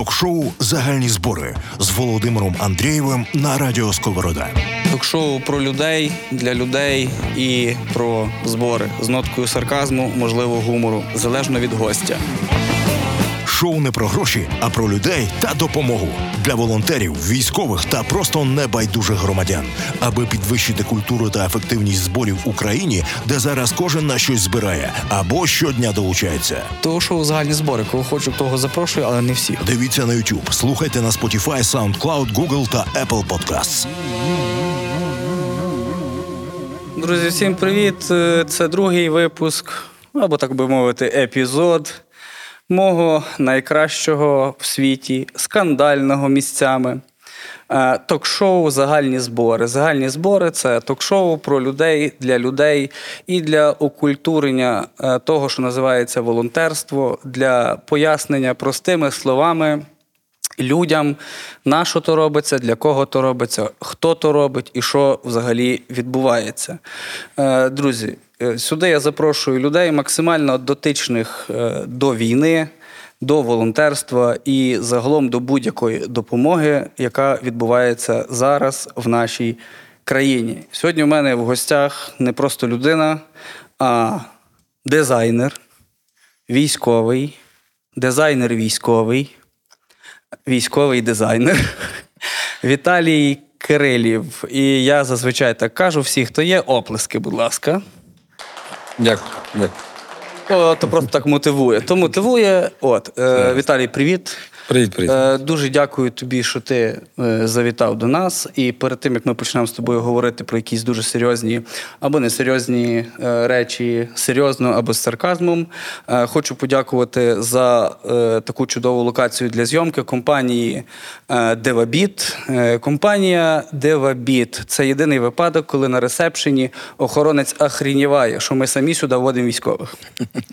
Ток-шоу Загальні збори з Володимиром Андрієвим на радіо Сковорода. Ток-шоу про людей для людей і про збори з ноткою сарказму, можливо, гумору, залежно від гостя. Шоу не про гроші, а про людей та допомогу для волонтерів, військових та просто небайдужих громадян, аби підвищити культуру та ефективність зборів в Україні, де зараз кожен на щось збирає або щодня долучається. Того шоу загальні збори. Кого хочу, того запрошую, але не всіх. Дивіться на YouTube, слухайте на Spotify, SoundCloud, Google та Apple Podcasts. Друзі, всім привіт! Е, Це другий випуск, або так би мовити, епізод мого найкращого в світі скандального місцями. е, Ток-шоу Загальні збори. Загальні збори це ток-шоу про людей для людей і для окультурення е, того, що називається волонтерство, для пояснення простими словами людям, на що то робиться, для кого то робиться, хто то робить і що взагалі відбувається. Е, Друзі, сюди я запрошую людей максимально дотичних е, до війни. До волонтерства і загалом до будь-якої допомоги, яка відбувається зараз в нашій країні. Сьогодні в мене в гостях не просто людина, а дизайнер, військовий, дизайнер військовий, військовий дизайнер Віталій Кирилів. І я зазвичай так кажу: всі, хто є, оплески, будь ласка. Дякую. Дякую. О, то просто так мотивує. То мотивує. От, е, Віталій, привіт. Привіт, привіт. Е, дуже дякую тобі, що ти е, завітав до нас. І перед тим як ми почнемо з тобою говорити про якісь дуже серйозні або несерйозні е, речі, серйозно або з сарказмом, е, хочу подякувати за е, таку чудову локацію для зйомки компанії Девабіт. Е, компанія Девабіт це єдиний випадок, коли на ресепшені охоронець охрініває, що ми самі сюди водимо військових.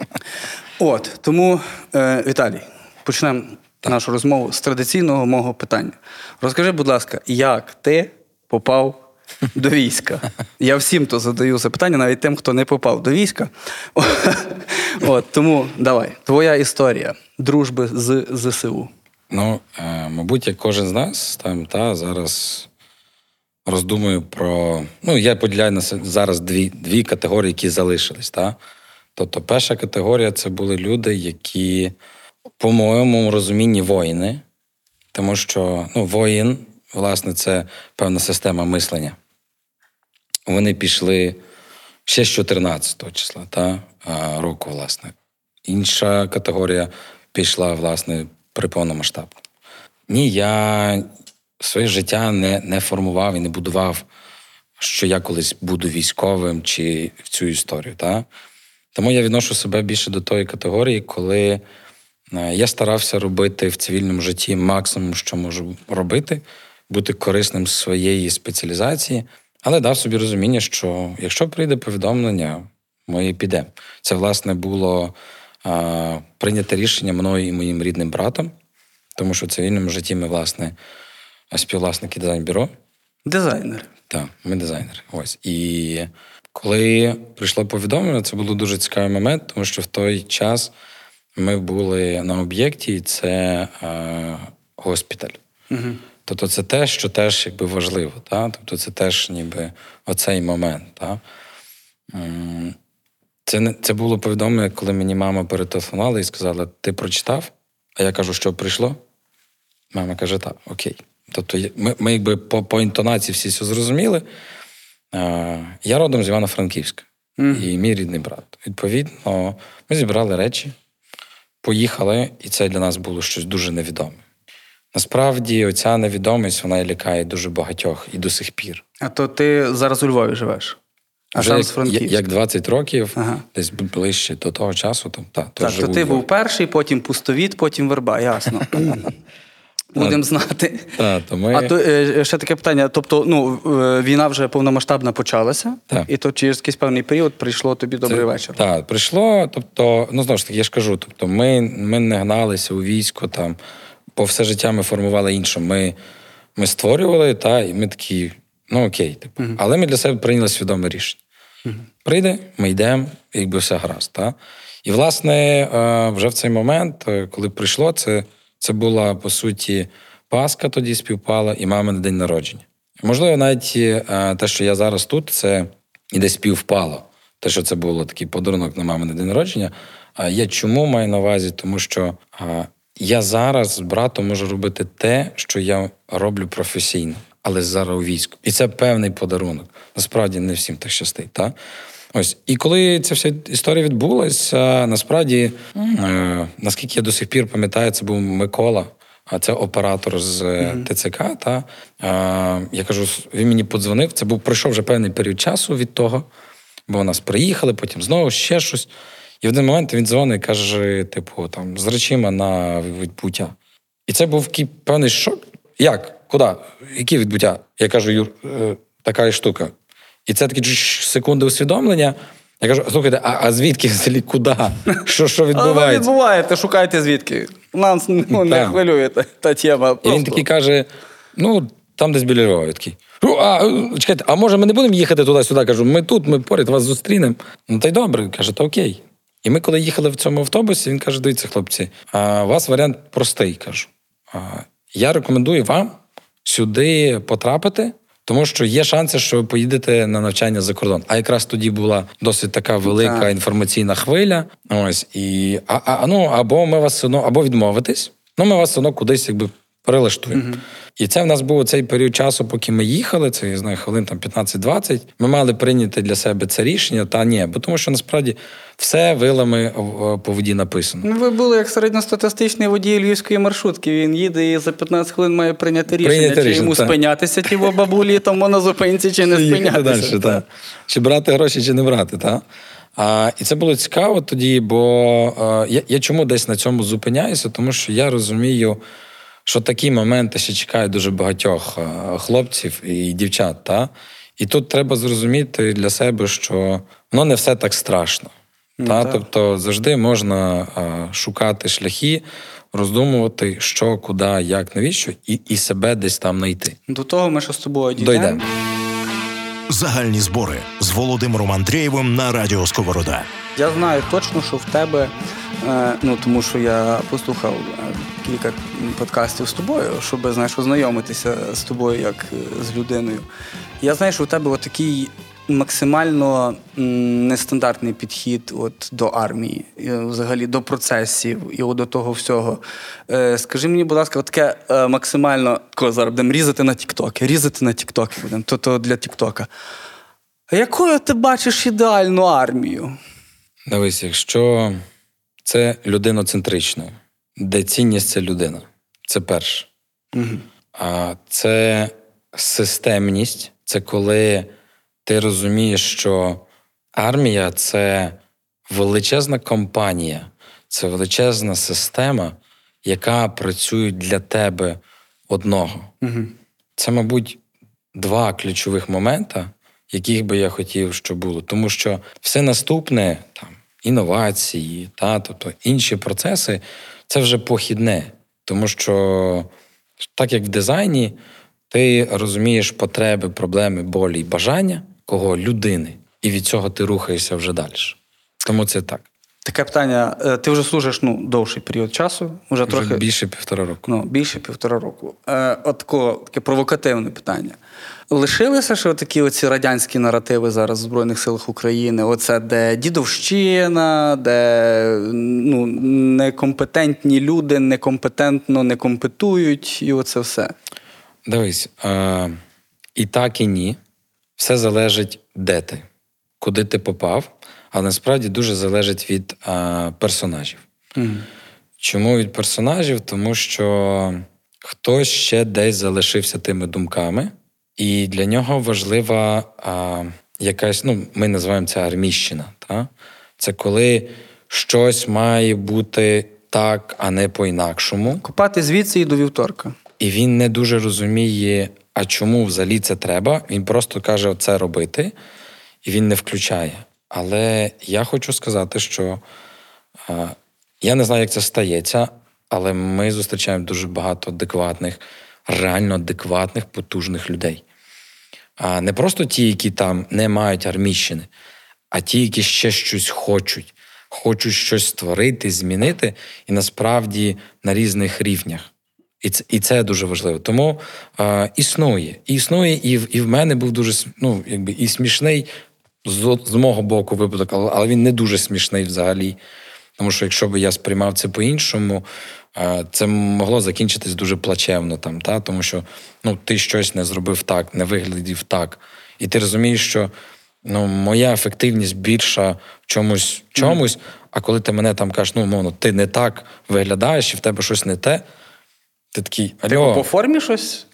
От тому, е, Віталій, почнемо нашу розмову з традиційного мого питання. Розкажи, будь ласка, як ти попав до війська? Я всім то задаю запитання, навіть тим, хто не попав до війська. От, тому давай, твоя історія дружби з ЗСУ. Ну, е, мабуть, як кожен з нас там та зараз роздумую про. Ну, я поділяю на зараз дві, дві категорії, які залишились. Та? Тобто, перша категорія це були люди, які, по моєму розумінні, воїни, тому що ну, воїн, власне, це певна система мислення. Вони пішли ще з 14 числа та, року, власне. Інша категорія пішла, власне, при повномасштабному. Ні, я своє життя не, не формував і не будував, що я колись буду військовим чи в цю історію. Та? Тому я відношу себе більше до тої категорії, коли я старався робити в цивільному житті максимум, що можу робити, бути корисним з своєї спеціалізації, але дав собі розуміння, що якщо прийде повідомлення, ми підемо. Це, власне, було а, прийняте рішення мною і моїм рідним братом, тому що в цивільному житті ми, власне, співвласники дизайн-бюро. Дизайнер. Так, ми дизайнери. Ось. І коли прийшло повідомлення, це був дуже цікавий момент, тому що в той час ми були на об'єкті, і це е, госпіталь. Угу. Тобто це те, що теж якби важливо. Та? Тобто це теж ніби оцей момент. Та? Це, не- це було повідомлення, коли мені мама перетелефонувала і сказала: ти прочитав? А я кажу, що прийшло? Мама каже, так, окей. Тобто ми, ми якби по, по інтонації всі все зрозуміли. Е, Я родом з Івано-Франківська і мій рідний брат. Відповідно, ми зібрали речі, поїхали, і це для нас було щось дуже невідоме. Насправді, оця невідомість вона лякає дуже багатьох і до сих пір. А то ти зараз у Львові живеш. А Вже як, як 20 років, Ага. десь ближче до того часу, там та, то Так, живу то ти був перший, потім пустовіт, потім верба, ясно. Будемо знати. Та, то ми... А то е, ще таке питання: тобто, ну е, війна вже повномасштабна почалася, Так. і то через якийсь певний період прийшло тобі добрий вечір. Так, прийшло. Тобто, ну знову ж таки, я ж кажу, тобто, ми, ми не гналися у військо там, по все життя ми формували інше. Ми, ми створювали, та, і ми такі, ну окей, типу. Але ми для себе прийняли свідоме рішення. Прийде, ми йдемо, якби все гаразд. Та? І, власне, е, вже в цей момент, е, коли прийшло, це Це була по суті Пасха тоді співпала і мамин день народження. Можливо, навіть е, те, що я зараз тут, це і десь співпало. Те, що це було такий подарунок на мамине день народження. А я чому маю на увазі? Тому що я зараз з братом можу робити те, що я роблю професійно, але зараз у війську. І це певний подарунок. Насправді не всім так щастить. Ось. І коли ця вся історія відбулася, насправді, е, наскільки я до сих пір пам'ятаю, це був Микола. А це оператор з mm-hmm. ТЦК. Та а, я кажу, він мені подзвонив. Це був пройшов вже певний період часу від того, бо у нас приїхали, потім знову ще щось. І в один момент він дзвонить і каже: типу, там, з речима на відбуття. І це був такий певний шок. Як? Куди? Які відбуття? Я кажу, Юр, е, така штука. І це такі секунди усвідомлення. Я кажу, слухайте, а а звідки взагалі куди? Що що відбувається? Відбуваєте, шукайте звідки. Нас ну, не хвилює та, та тема. Просто. І він такий каже: ну, там десь біля Львова. такий. А чекайте, а може ми не будемо їхати туди-сюди? Кажу, ми тут, ми поряд вас зустрінемо. Ну та й добре, каже, то окей. І ми, коли їхали в цьому автобусі, він каже: дивіться, хлопці, а у вас варіант простий. кажу. А, Я рекомендую вам сюди потрапити. Тому що є шанси, що ви поїдете на навчання за кордон. А якраз тоді була досить така велика так. інформаційна хвиля. Ось і а, а ну або ми вас одно, або відмовитись, Ну ми вас одно кудись якби перелаштуємо. Угу. І це в нас був цей період часу, поки ми їхали. Це я знаю, хвилин там 15-20. Ми мали прийняти для себе це рішення, та ні, бо тому, що насправді все вилами по воді написано. Ну, ви були як середньостатистичний водій львівської маршрутки. Він їде і за 15 хвилин має прийняти рішення, прийняти чи рішення, йому та. спинятися ті бабулі тому на зупинці, чи не спинятися. Далі, та. Чи брати гроші, чи не брати, так? А, І це було цікаво тоді, бо а, я, я чому десь на цьому зупиняюся, тому що я розумію що такі моменти ще чекають дуже багатьох е, хлопців і дівчат. Та? І тут треба зрозуміти для себе, що воно не все так страшно. Ну, та? Тобто завжди можна а, е, шукати шляхи, роздумувати, що, куди, як, навіщо, і і себе десь там знайти. До того ми ще з тобою дійдемо. Дойдемо. Загальні збори з Володимиром Андрієвим на Радіо Сковорода. Я знаю точно, що в тебе, е, ну тому що я послухав кілька подкастів з тобою, щоб знаєш, ознайомитися з тобою як е, з людиною. Я знаю, що у тебе такий максимально нестандартний підхід от, до армії, взагалі до процесів і от до того всього. Е, Скажи мені, будь ласка, таке е, максимально тако зараз будемо різати на Тіктоки, різати на Тіктоки будемо, то, то для Тіктока. А якою ти бачиш ідеальну армію? Дивись, якщо це людиноцентрично, де цінність це людина. Це перше. Угу. А це системність, це коли ти розумієш, що армія це величезна компанія, це величезна система, яка працює для тебе одного. Угу. Це, мабуть, два ключових моменти, яких би я хотів, щоб було. Тому що все наступне, там, інновації, та, тобто інші процеси, це вже похідне. Тому що, так як в дизайні, ти розумієш потреби, проблеми, болі і бажання кого людини, і від цього ти рухаєшся вже далі. Тому це так. Таке питання: е, ти вже служиш ну, довший період часу, вже, вже трохи більше півтора року. Ну, більше півтора року. Е, от тако, таке провокативне питання. Лишилися ще такі оці радянські наративи зараз в Збройних силах України. Оце де дідовщина, де ну, некомпетентні люди некомпетентно не компетують, і оце все. Дивись, е, і так, і ні. Все залежить, де ти, куди ти попав, але насправді дуже залежить від е, персонажів. Угу. Чому від персонажів? Тому що хтось ще десь залишився тими думками. І для нього важлива а, якась, ну, ми називаємо це арміщина. Та? Це коли щось має бути так, а не по-інакшому. Купати звідси і до вівторка. І він не дуже розуміє, а чому взагалі це треба. Він просто каже, це робити, і він не включає. Але я хочу сказати, що а, я не знаю, як це стається, але ми зустрічаємо дуже багато адекватних, реально адекватних, потужних людей. А не просто ті, які там не мають армійщини, а ті, які ще щось хочуть, хочуть щось створити, змінити, і насправді на різних рівнях. І це, і це дуже важливо. Тому е, існує. І існує, і в, і в мене був дуже ну, якби, і смішний з, з мого боку випадок, але, він не дуже смішний взагалі. Тому що якщо б я сприймав це по-іншому, це могло закінчитись дуже плачевно там, та? тому що ну, ти щось не зробив так, не виглядів так. І ти розумієш, що ну, моя ефективність більша в чомусь, чомусь, а коли ти мене там кажеш, ну, мовно, ти не так виглядаєш, і в тебе щось не те, ти такий, Типу, по формі щось?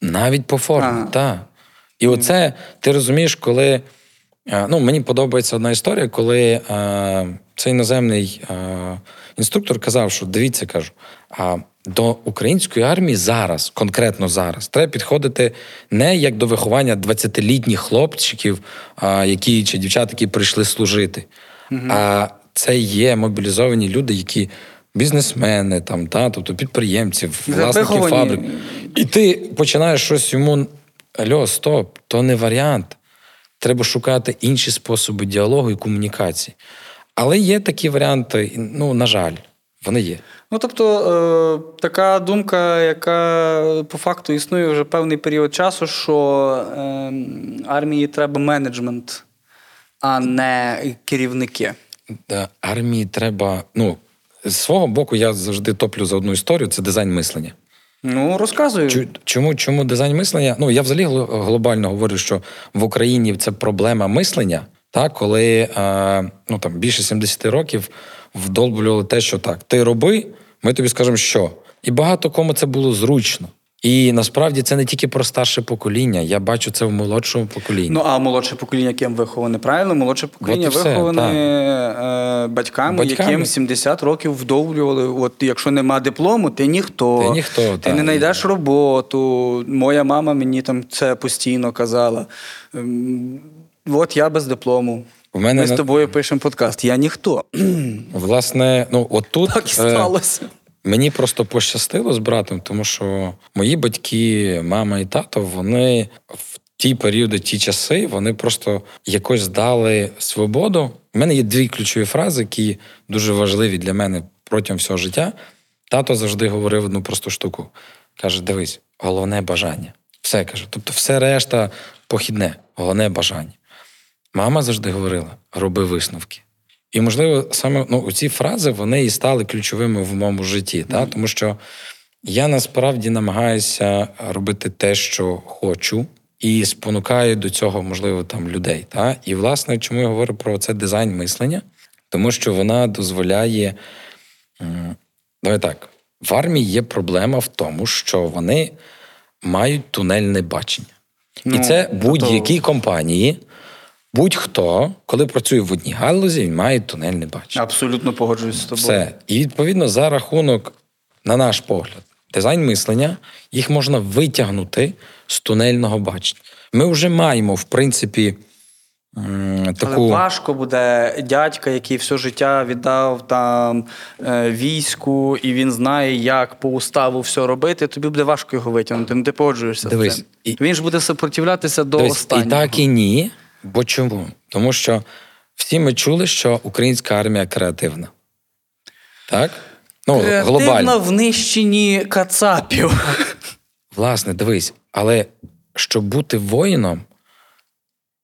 навіть по формі, Ага. так. І оце ти розумієш, коли. Ну, мені подобається одна історія, коли е, цей іноземний е, інструктор казав, що дивіться, кажу, а до української армії зараз, конкретно зараз, треба підходити не як до виховання 20-літніх хлопчиків, а, які чи дівчат, які прийшли служити. А це є мобілізовані люди, які бізнесмени, там, та, тобто підприємці, власники фабрик. І ти починаєш щось йому. Альо, стоп, то не варіант. Треба шукати інші способи діалогу і комунікації. Але є такі варіанти, ну, на жаль, вони є. Ну, тобто, е, така думка, яка по факту існує вже певний період часу, що е, армії треба менеджмент, а не керівники. Армії треба. Ну, з свого боку, я завжди топлю за одну історію це дизайн мислення. Ну, розказую. Чому, чому дизайн мислення? Ну, я взагалі глобально говорю, що в Україні це проблема мислення, так, коли е, ну, там, більше 70 років вдолблювали те, що так, ти роби, ми тобі скажемо, що. І багато кому це було зручно. І насправді це не тільки про старше покоління, я бачу це в молодшому поколінні. Ну, а молодше покоління, яким виховане правильно, молодше покоління все, виховане так. е, батьками, Батьками. яким 70 років вдовлювали. От якщо нема диплому, ти ніхто. Ти ніхто, Ти так. не знайдеш роботу. Моя мама мені там це постійно казала. От я без диплому. У мене Ми з тобою пишемо подкаст. Я ніхто. Власне, ну от тут Так і е. Мені просто пощастило з братом, тому що мої батьки, мама і тато, вони в ті періоди, ті часи, вони просто якось дали свободу. У мене є дві ключові фрази, які дуже важливі для мене протягом всього життя. Тато завжди говорив одну просту штуку. Каже: дивись, головне бажання. Все каже. Тобто, все решта похідне, головне бажання. Мама завжди говорила: роби висновки. І, можливо, саме ну, ці фрази вони і стали ключовими в моєму житті, та? тому що я насправді намагаюся робити те, що хочу, і спонукаю до цього, можливо, там людей. Та? І, власне, чому я говорю про це дизайн мислення? Тому що вона дозволяє. Давай так, в армії є проблема в тому, що вони мають тунельне бачення. і Ну, це то- будь-якій компанії, будь-хто, коли працює в одній галузі, він має тунельне бачення. Абсолютно погоджуюсь з тобою. Все. І відповідно за рахунок, на наш погляд, дизайн мислення, їх можна витягнути з тунельного бачення. Ми вже маємо, в принципі, таку. Але важко буде дядька, який все життя віддав там е, війську, і він знає, як по уставу все робити. Тобі буде важко його витягнути. Ну ти погоджуєшся Дивись, з цим. і- Він ж буде сопротивлятися до Дивись, останнього. і так, і ні. Бо чому? Тому що всі ми чули, що українська армія креативна. Так? Ну, Креативна глобально. в нищенні кацапів. Власне, дивись, але щоб бути воїном,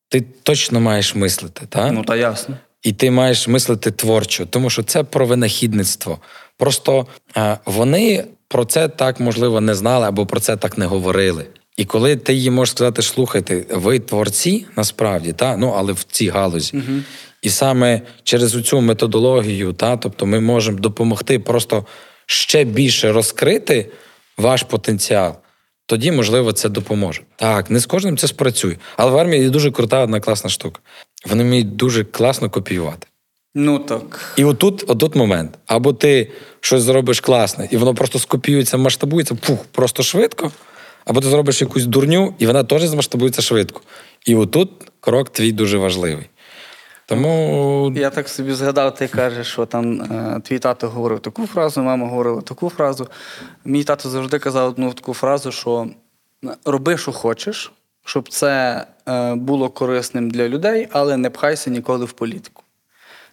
ти точно маєш мислити, так? Ну та ясно. І ти маєш мислити творчо, тому що це про винахідництво. Просто е, вони про це так можливо не знали або про це так не говорили. І коли ти їм можеш сказати, слухайте, ви творці насправді, та ну але в цій галузі. І саме через цю методологію, та, тобто ми можемо допомогти просто ще більше розкрити ваш потенціал. Тоді, можливо, це допоможе. Так, не з кожним це спрацює. Але в армії є дуже крута одна класна штука. Вони вміють дуже класно копіювати. Ну так. І отут, отут момент. Або ти щось зробиш класне, і воно просто скопіюється, масштабується пух, просто швидко, або ти зробиш якусь дурню, і вона теж змасштабується швидко. І отут крок твій дуже важливий. Тому Я так собі згадав, ти кажеш, що там е, твій тато говорив таку фразу, мама говорила таку фразу. Мій тато завжди казав одну таку фразу, що роби, що хочеш, щоб це е, було корисним для людей, але не пхайся ніколи в політику.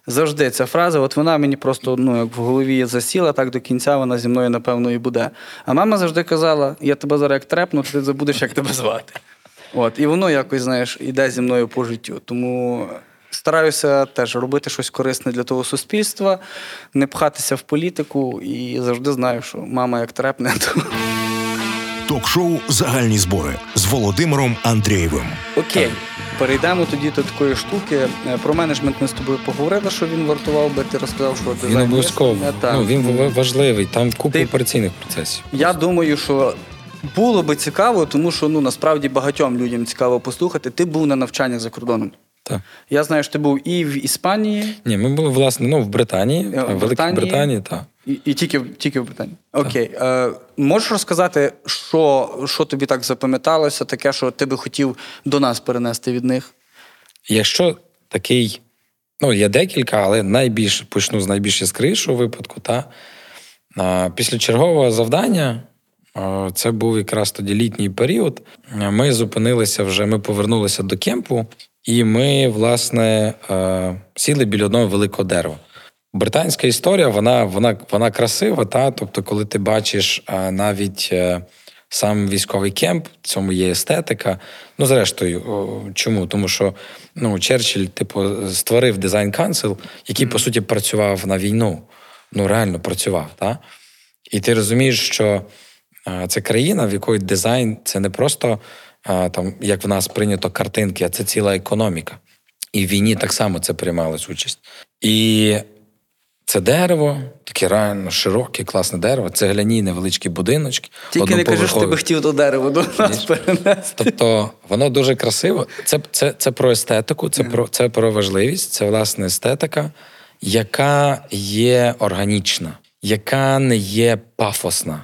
Завжди ця фраза, от вона мені просто ну, як в голові засіла, так до кінця вона зі мною, напевно, і буде. А мама завжди казала: я тебе зараз як трепну, ти забудеш, як тебе звати. От, і воно якось, знаєш, іде зі мною по життю. Тому стараюся теж робити щось корисне для того суспільства, не пхатися в політику і завжди знаю, що мама як трепне, то Ток-шоу Загальні збори з Володимиром Андрієвим. окей. Перейдемо тоді до такої штуки. Е, Про менеджмент ми з тобою поговорили, що він вартував би. Ти розказав, що Він обов'язково. так. Ну, він важливий, там купа Ти- операційних процесів. Я думаю, що було би цікаво, тому що ну насправді багатьом людям цікаво послухати. Ти був на навчаннях за кордоном. Так. Я знаю, що ти був і в Іспанії, Ні, ми були, власне, ну, в Британії, Е, в в Великій Британії? Британії, так. І, і тільки, в- тільки в Британії. Окей. Е, можеш розказати, що, що тобі так запам'яталося, таке, що ти би хотів до нас перенести від них? Якщо такий, ну, є декілька, але найбільш почну з найбільш яскравішого випадку, та після чергового завдання, це був якраз тоді літній період. Ми зупинилися вже, ми повернулися до кемпу, і ми, власне, е, сіли біля одного великого дерева. Британська історія, вона, вона, вона красива, та? тобто, коли ти бачиш а, навіть е, сам військовий кемп, в цьому є естетика. Ну, зрештою, чому? Тому що ну, Черчилль, типу, створив дизайн Council, який, по суті, працював на війну. Ну, реально працював. Та? І ти розумієш, що це країна, в якої дизайн це не просто там, як в нас прийнято картинки, а це ціла економіка. І в війні так само це приймалось участь. І це дерево, таке реально широке, класне дерево, цегляні невеличкі будиночки. Тільки не кажи, що ти би хотів до дерева до нас перенести. Тобто воно дуже красиво. Це, це, це про естетику, це про, це про важливість, це власне естетика, яка є органічна, яка не є пафосна,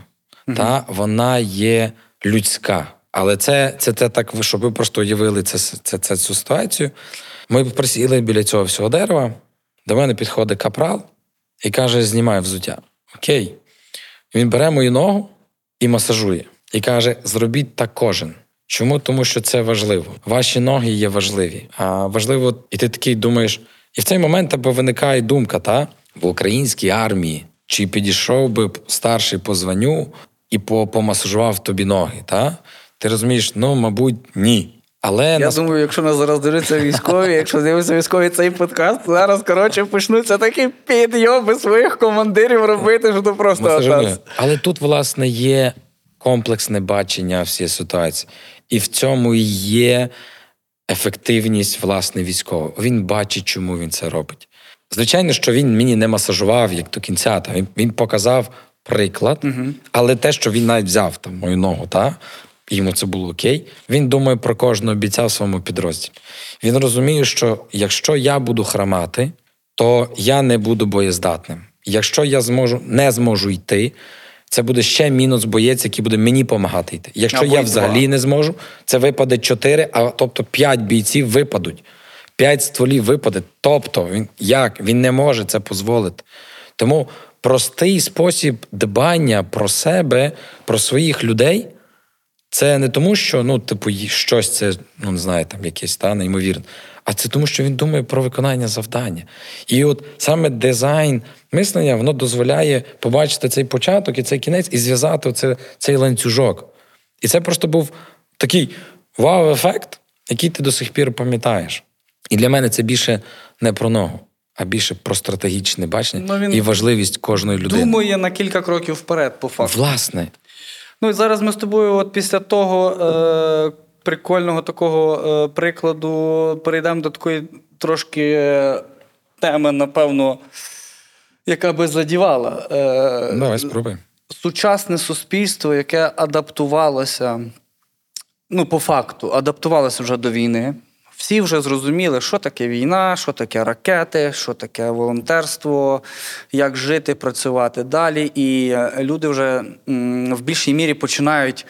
та вона є людська. Але це, це, це так, щоб ви просто уявили це, це, це, цю ситуацію. Ми присіли біля цього всього дерева. До мене підходить капрал і каже: знімай взуття. Окей. Він бере мою ногу і масажує. І каже: зробіть так кожен. Чому? Тому що це важливо. Ваші ноги є важливі. А важливо, і ти такий думаєш, і в цей момент тебе виникає думка, та в українській армії, чи підійшов би старший по званню і помасажував тобі ноги, та? Ти розумієш, ну, мабуть, ні. Але Я нас... думаю, якщо нас зараз дивляться військові, якщо з'явився військовий цей подкаст, зараз, коротше, почнуться такі підйоби своїх командирів робити, що то просто атас. Але тут, власне, є комплексне бачення всієї ситуації. І в цьому є ефективність власне військового. Він бачить, чому він це робить. Звичайно, що він мені не масажував як до кінця. Та він, він показав приклад, але те, що він навіть взяв там мою ногу, та йому це було окей. Він думає про кожного бійця в своєму підрозділі. Він розуміє, що якщо я буду храмати, то я не буду боєздатним. Якщо я зможу не зможу йти, це буде ще мінус боєць, який буде мені допомагати йти. Якщо Або я взагалі два. не зможу, це випаде 4, а тобто 5 бійців випадуть. 5 стволів випаде. Тобто, він як? Він не може це дозволити. Тому простий спосіб дбання про себе, про своїх людей. Це не тому, що ну, типу, щось це, ну не знаю, там якесь та неймовірне, а це тому, що він думає про виконання завдання. І от саме дизайн мислення воно дозволяє побачити цей початок і цей кінець і зв'язати оце, цей ланцюжок. І це просто був такий вау-ефект, який ти до сих пір пам'ятаєш. І для мене це більше не про ногу, а більше про стратегічне бачення Ну, він і важливість кожної людини. Думає на кілька кроків вперед, по факту. Власне, Ну і зараз ми з тобою, от після того е, прикольного такого е, прикладу, перейдемо до такої трошки е, теми, напевно, яка би задівала. Е, давай спробуємо. сучасне суспільство, яке адаптувалося, ну, по факту, адаптувалося вже до війни. Всі вже зрозуміли, що таке війна, що таке ракети, що таке волонтерство, як жити, працювати далі. І е, люди вже в більшій мірі починають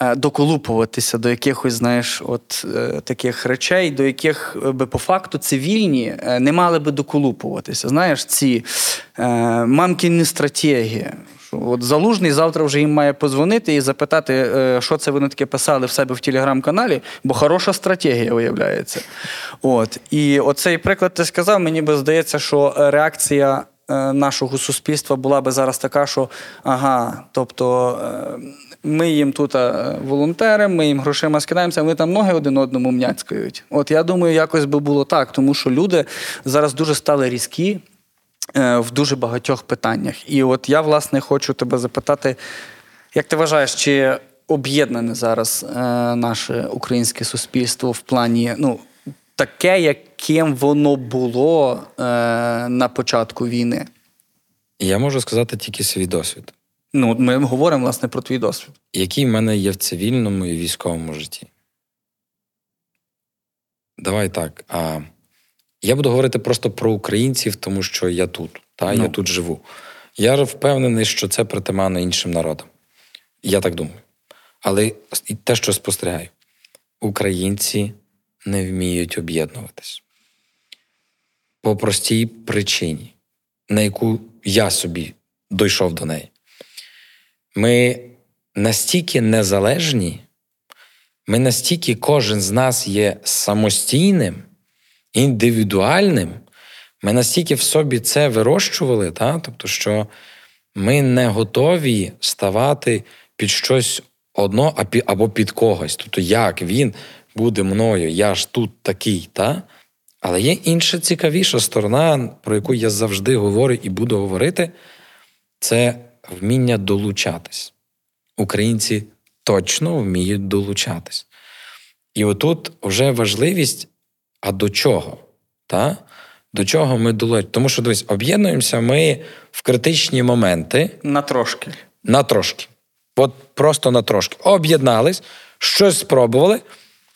е, доколупуватися до якихось, знаєш, от е, таких речей, до яких би по факту цивільні не мали би доколупуватися. Знаєш, ці мамкіні стратегії. От залужний завтра вже їм має позвонити і запитати, е, що це вони таке писали в себе в телеграм-каналі, бо хороша стратегія виявляється. От. І оцей приклад ти сказав, мені би здається, що реакція е, нашого суспільства була би зараз така, що ага, тобто. е, Ми їм тут волонтери, ми їм грошима скидаємося, вони там ноги один одному мняцькають. От я думаю, якось би було так, тому що люди зараз дуже стали різкі в дуже багатьох питаннях. І от я, власне, хочу тебе запитати, як ти вважаєш, чи об'єднане зараз е, наше українське суспільство в плані, ну, таке, яким воно було е, на початку війни? Я можу сказати тільки свій досвід, Ну, ми говоримо, власне, про твій досвід. який в мене є в цивільному і військовому житті. Давай так. А, я буду говорити просто про українців, тому що я тут, та, Ну. я тут живу. Я впевнений, що це притаманно іншим народам. Я так думаю. Але і те, що спостерігаю, українці не вміють об'єднуватись. По простій причині, на яку я собі дійшов до неї. Ми настільки незалежні, ми настільки кожен з нас є самостійним, індивідуальним, ми настільки в собі це вирощували, та? тобто, що ми не готові ставати під щось одно або під когось. Тобто, як він буде мною, я ж тут такий. Та? Але є інша цікавіша сторона, про яку я завжди говорю і буду говорити, це вміння долучатись. Українці точно вміють долучатись. І отут вже важливість, а до чого? Та? До чого ми долучаємо? Тому що дивись, об'єднуємося ми в критичні моменти На трошки. на трошки. От просто на трошки. Об'єднались, щось спробували,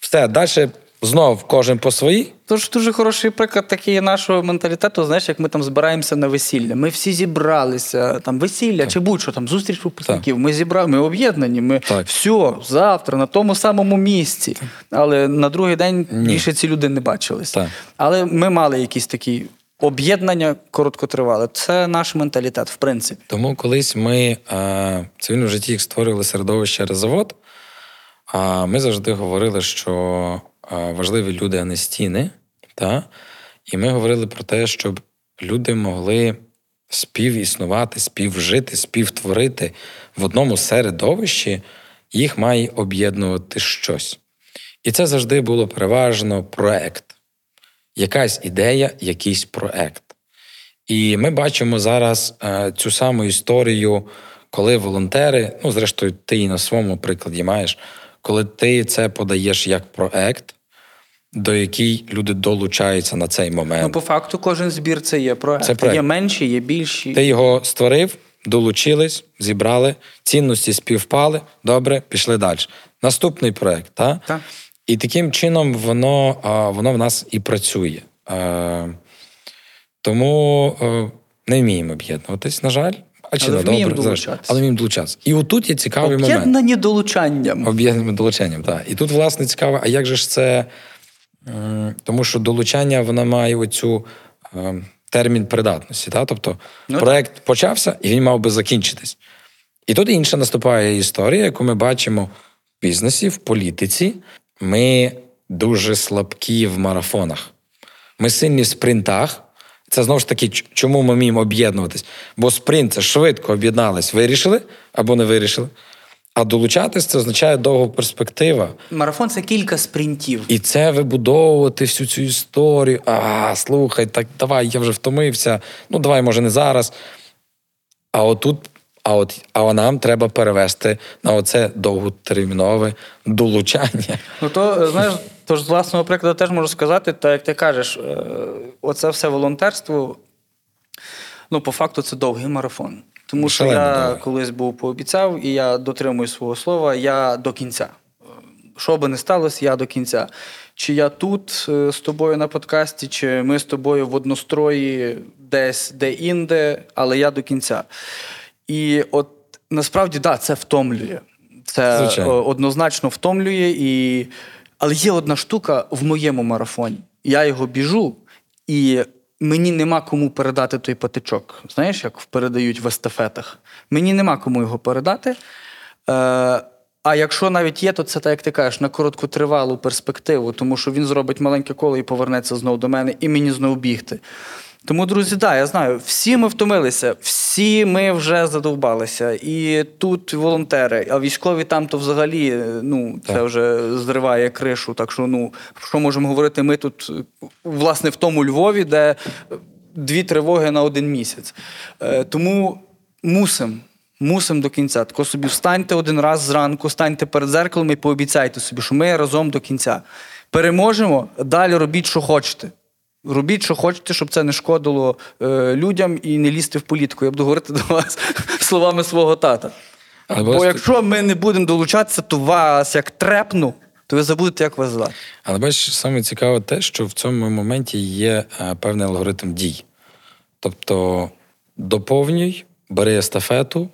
все, далі знов кожен по своїй. Тож дуже хороший приклад такий нашого менталітету, знаєш, як ми там збираємося на весілля. Ми всі зібралися, там весілля чи будь-що, там зустріч випускників. Ми зібрали, ми об'єднані. Ми Так. все, завтра, на тому самому місці. Але на другий день Ні. більше ці люди не бачилися. Але ми мали якісь такі об'єднання короткотривале. Це наш менталітет, в принципі. Тому колись ми е, в цивільному житті створювали середовище резавод, а ми завжди говорили, що важливі люди, а не стіни. Та? І ми говорили про те, щоб люди могли співіснувати, співжити, співтворити в одному середовищі, їх має об'єднувати щось. І це завжди було переважно проект. Якась ідея, якийсь проект. І ми бачимо зараз е, цю саму історію, коли волонтери, ну, зрештою, ти і на своєму прикладі маєш, коли ти це подаєш як проект, до який люди долучаються на цей Ну, момент. по факту, кожен збір це є проект. Це проект. Є менші, є більші. Ти його створив, долучились, зібрали, цінності співпали, добре, пішли далі. Наступний проект, та? Так. І таким чином воно, воно в нас і працює. Тому е, не вміємо об'єднуватись, на жаль. А чи Але вміємо добре, зрештою. Але вміємо долучатися. І отут є цікавий момент. Об'єднані долучанням. Об'єднаним долученням, так. І тут, власне, цікаво, а як же ж це? М, Тому що долучання вона має оцю е, термін придатності. Та? Тобто Ну, проект почався і він мав би закінчитись. І тут інша наступає історія, яку ми бачимо в бізнесі, в політиці. Ми дуже слабкі в марафонах. Ми сильні в спринтах. Це знову ж таки, чому ми вміємо об'єднуватись? Бо спринт це швидко об'єднались, вирішили або не вирішили. А долучатись це означає довга перспектива. Марафон це кілька спринтів. І це вибудовувати всю цю історію. А, слухай, так давай, я вже втомився. Ну, давай, може, не зараз. А отут, а от а нам треба перевести на оце довготермінове долучання. Ну то е, знаєш, тож з власного прикладу теж можу сказати, так як ти кажеш, е, оце все волонтерство. Ну, по факту, це довгий марафон. Тому що Шалено я довгий. колись був пообіцяв, і я дотримую свого слова, я до кінця. Що би не сталося, я до кінця. Чи я тут е, з тобою на подкасті, чи ми з тобою в однострої десь де-інде, але я до кінця. І от насправді, так, да, це втомлює. Це Звичайно. однозначно втомлює. І... Але є одна штука в моєму марафоні. Я його біжу, і мені нема кому передати той патичок. Знаєш, як передають в естафетах. Мені нема кому його передати. Е, а якщо навіть є, то це так, як ти кажеш, на короткотривалу перспективу, тому що він зробить маленьке коло і повернеться знову до мене, і мені знову бігти. Тому, друзі, так, да, я знаю, всі ми втомилися, всі ми вже задовбалися. І тут волонтери, а військові там то взагалі ну, це Так. вже зриває кришу. Так що, ну, про що можемо говорити? Ми тут, власне, в тому Львові, де дві тривоги на один місяць. Е, Тому мусимо. Мусимо до кінця. Тако собі встаньте один раз зранку, станьте перед зеркалом і пообіцяйте собі, що ми разом до кінця. Переможемо, далі робіть, що хочете. Робіть, що хочете, щоб це не шкодило е, людям і не лізти в політику. Я буду говорити до вас словами свого тата. Але Бо бачите- якщо ми не будемо долучатися, то вас як трепну, то ви забудете, як вас звати. Але бачиш, саме цікаве те, що в цьому моменті є е, певний алгоритм дій. Тобто доповнюй, бери естафету,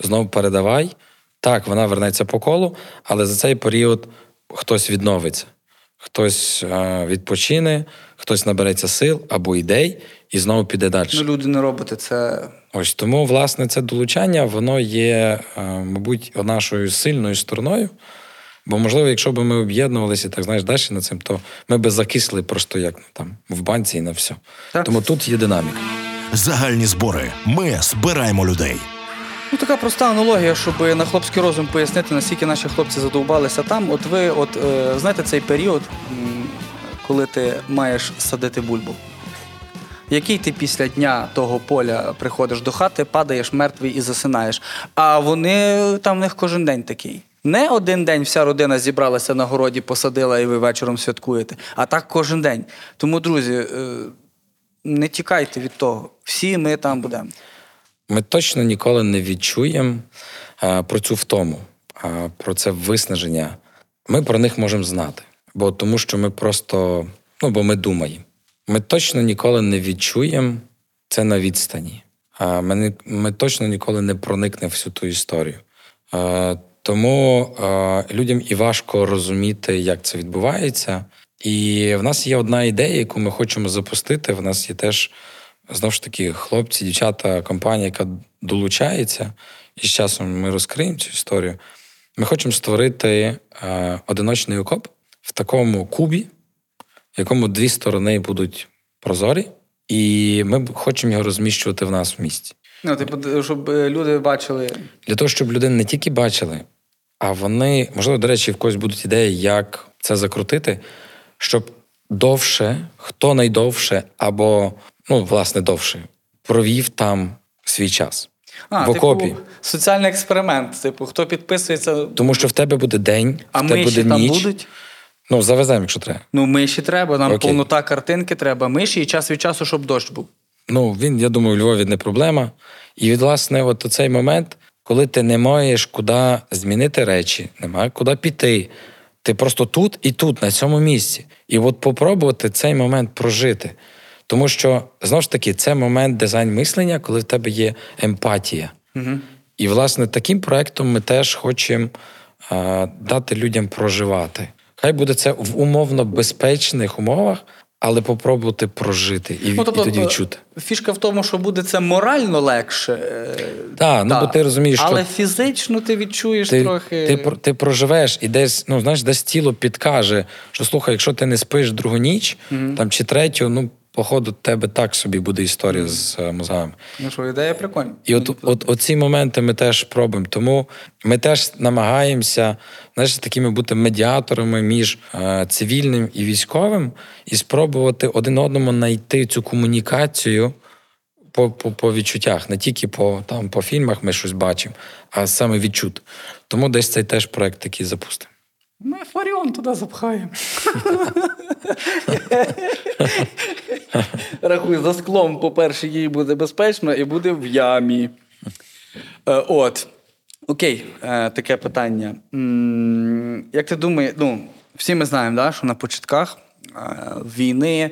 знову передавай. Так, вона вернеться по колу, але за цей період хтось відновиться, хтось е, відпочине, хтось набереться сил або ідей і знову піде далі. Ну, люди не роботи, це Ось тому, власне, це долучання, воно є, е, мабуть, нашою сильною стороною. Бо, можливо, якщо б ми об'єднувалися так знаєш далі над цим, то ми б закисли просто як ну, там в банці і на все. Так. Тому тут є динаміка. Загальні збори. Ми збираємо людей. Ну, така проста аналогія, щоб на хлопський розум пояснити, наскільки наші хлопці задовбалися там. От ви, от е, знаєте, цей період, коли ти маєш садити бульбу. Який ти після дня того поля приходиш до хати, падаєш мертвий і засинаєш. А вони там в них кожен день такий. Не один день вся родина зібралася на городі, посадила і ви вечором святкуєте, а так кожен день. Тому, друзі, е, не тікайте від того. Всі ми там будемо. Ми точно ніколи не відчуємо про цю втому, про це виснаження. Ми про них можемо знати, бо тому що ми просто, ну бо ми думаємо. Ми точно ніколи не відчуємо це на відстані. Ми, не- ми точно ніколи не проникнемо всю ту історію. Тому людям і важко розуміти, як це відбувається. І в нас є одна ідея, яку ми хочемо запустити. В нас є теж знову ж таки хлопці, дівчата, компанія, яка долучається, і з часом ми розкриємо цю історію. Ми хочемо створити е, одиночний окоп в такому кубі, в якому дві сторони будуть прозорі, і ми хочемо його розміщувати в нас в місті. Ну, типу, щоб е, люди бачили. Для того, щоб люди не тільки бачили, а вони, можливо, до речі, в когось будуть ідеї, як це закрутити, щоб довше, хто найдовше, або, ну, власне, довше, провів там свій час. А, в окопі. Типу, соціальний експеримент. Типу, хто підписується, Тому що в тебе буде день, а в тебе миші буде там ніч. будуть. Ну, завеземо, якщо треба. Ну, миші треба, нам Окей. повнота картинки треба, миші і час від часу, щоб дощ був. Ну, він, я думаю, у Львові не проблема. І, від, власне, от цей момент, коли ти не маєш куди змінити речі, немає куди піти. Ти просто тут і тут, на цьому місці. І от попробувати цей момент прожити. Тому що, знову ж таки, це момент дизайн мислення, коли в тебе є емпатія. Угу. І, власне, таким проектом ми теж хочемо а, дати людям проживати. Хай буде це в умовно безпечних умовах, але попробувати прожити і, Ну, тобто, і тоді е, відчути. Фішка в тому, що буде це морально легше. е, Так, ну да. бо ти розумієш, Але що фізично ти відчуєш ти, трохи. ти, ти проживеш і десь, ну знаєш, десь тіло підкаже, що слухай, якщо ти не спиш другу ніч там, чи третю, ну, походу, тебе так собі буде історія з е, мозгами. Ну що, ідея прикольна. І от, от оці моменти ми теж пробуємо. Тому ми теж намагаємося знаєш, такими бути медіаторами між е, цивільним і військовим, і спробувати один одному знайти цю комунікацію по, по, по відчуттях, не тільки по, там, по фільмах ми щось бачимо, а саме відчут. Тому десь цей теж проект такий запустимо. Ми Фаріон туди запхаємо. Рахуй, за склом, по-перше, їй буде безпечно і буде в ямі. Е, От. Окей, е, таке питання. Як ти думаєш, ну, всі ми знаємо, да, що на початках е, війни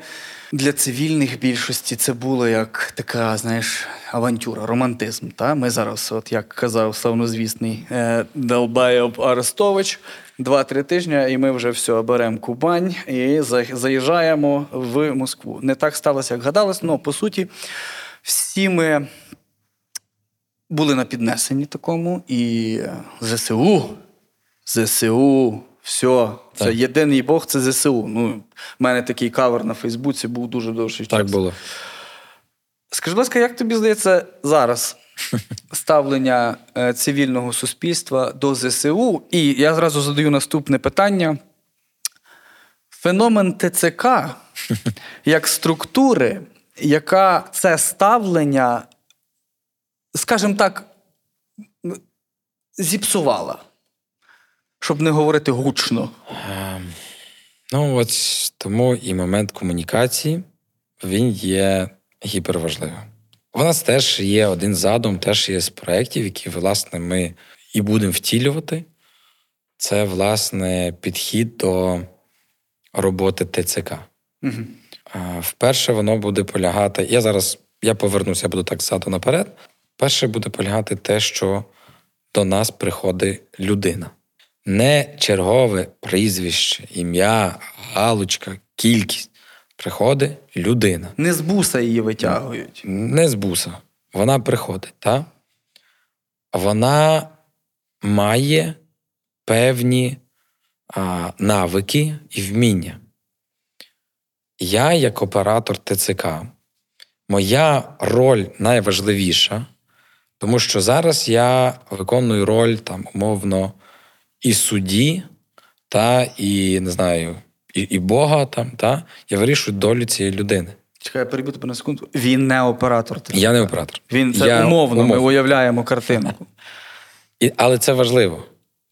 для цивільних більшості це було як така, знаєш, авантюра, романтизм. Та? Ми зараз, от як казав славнозвісний Долбайов Арестович, Два-три тижні, і ми вже все беремо Кубань і заїжджаємо в Москву. Не так сталося, як гадалось, але по суті, всі ми були на піднесенні такому, і ЗСУ, ЗСУ, все, це Так. єдиний Бог, це ЗСУ. Ну, в мене такий кавер на Фейсбуці був дуже довший час. Так було. Скажи, будь ласка, як тобі здається зараз ставлення е, цивільного суспільства до ЗСУ? І я зразу задаю наступне питання. Феномен ТЦК як структури, яка це ставлення, скажімо так, зіпсувала, щоб не говорити гучно. Ем, Ну, от тому і момент комунікації він є гіперважливим. У нас теж є один задум, теж є з проєктів, які, власне, ми і будемо втілювати. Це, власне, підхід до роботи ТЦК. Угу. Вперше воно буде полягати. Я зараз я повернуся, я буду так ззаду наперед. Перше буде полягати те, що до нас приходить людина. Не чергове прізвище, ім'я, галочка, кількість. Приходить людина. Не з буса її витягують. Не з буса. Вона приходить, так? Вона має певні а, навики і вміння. Я, як оператор ТЦК, моя роль найважливіша, тому що зараз я виконую роль там, умовно, і судді, та і не знаю, і, і Бога там, та я вирішую долю цієї людини. Чекай, я переб'ю тебе на секунду. Він не оператор. ТЦК. Я не оператор. Він це Я умовно, ми уявляємо картинку. І, але це важливо.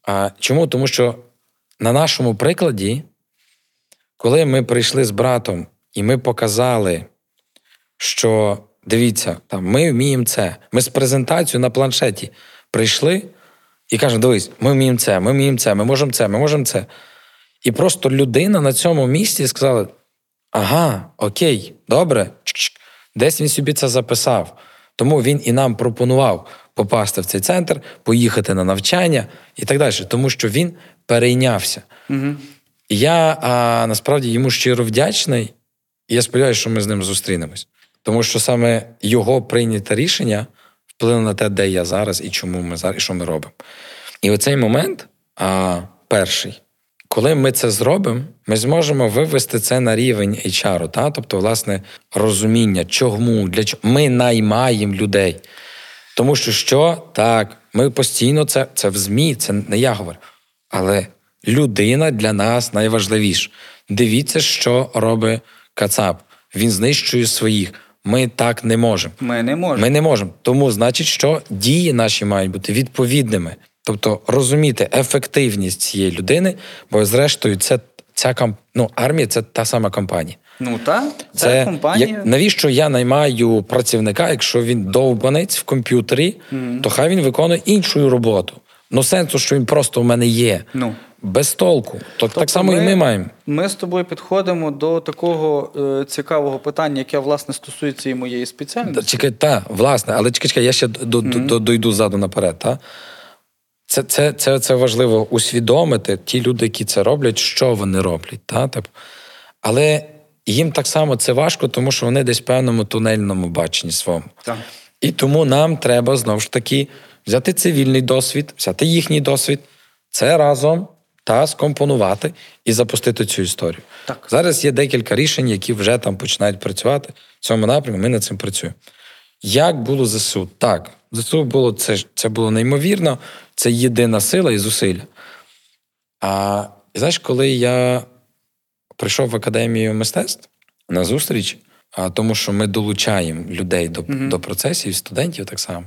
А, чому? Тому що на нашому прикладі, коли ми прийшли з братом і ми показали, що дивіться, там, ми вміємо це. Ми з презентацією на планшеті прийшли і кажемо: дивись, ми вміємо це, ми вміємо це, ми можемо це, ми можемо це. І просто людина на цьому місці сказала: ага, окей, добре, чик-чик». десь він собі це записав. Тому він і нам пропонував попасти в цей центр, поїхати на навчання і так далі, тому що він перейнявся. Угу. Я а, насправді йому щиро вдячний, і я сподіваюся, що ми з ним зустрінемось. Тому що саме його прийняте рішення вплинуло на те, де я зараз і чому ми зараз, і що ми робимо. І оцей момент, а, перший, коли ми це зробимо, ми зможемо вивести це на рівень HR, та? тобто, власне, розуміння, чому, для чого ми наймаємо людей. Тому що що так, ми постійно це, це в ЗМІ, це не я говорю. Але людина для нас найважливіша. Дивіться, що робить Кацап. Він знищує своїх. Ми так не можемо. Ми не можемо. Ми не можемо. Тому, значить, що дії наші мають бути відповідними. Тобто розуміти ефективність цієї людини, бо зрештою, це ця кам... ну, армія це та сама компанія. Ну так, це, Це компанія. як, навіщо я наймаю працівника, якщо він довбанець в комп'ютері, то хай він виконує іншу роботу. Ну, сенсу, що він просто у мене є. Ну. Без толку. То Тобто так само і ми маємо. Ми з тобою підходимо до такого е, цікавого питання, яке власне стосується і моєї спеціальності. Чекай, та, власне, але чекай, чекай, я ще до, до, до, дойду ззаду наперед. Та? Це, це, це, це важливо усвідомити ті люди, які це роблять, що вони роблять. Та? Але їм так само це важко, тому що вони десь в певному тунельному баченні своєму. Так. І тому нам треба знову ж таки взяти цивільний досвід, взяти їхній досвід, це разом та скомпонувати і запустити цю історію. Так. Зараз є декілька рішень, які вже там починають працювати в цьому напрямку. Ми над цим працюємо. Як було ЗСУ? Так, ЗСУ було це, це було неймовірно, це єдина сила і зусилля. А знаєш, коли я прийшов в академію мистецтв на зустріч, а, тому що ми долучаємо людей до, Мгм. до процесів, студентів так само.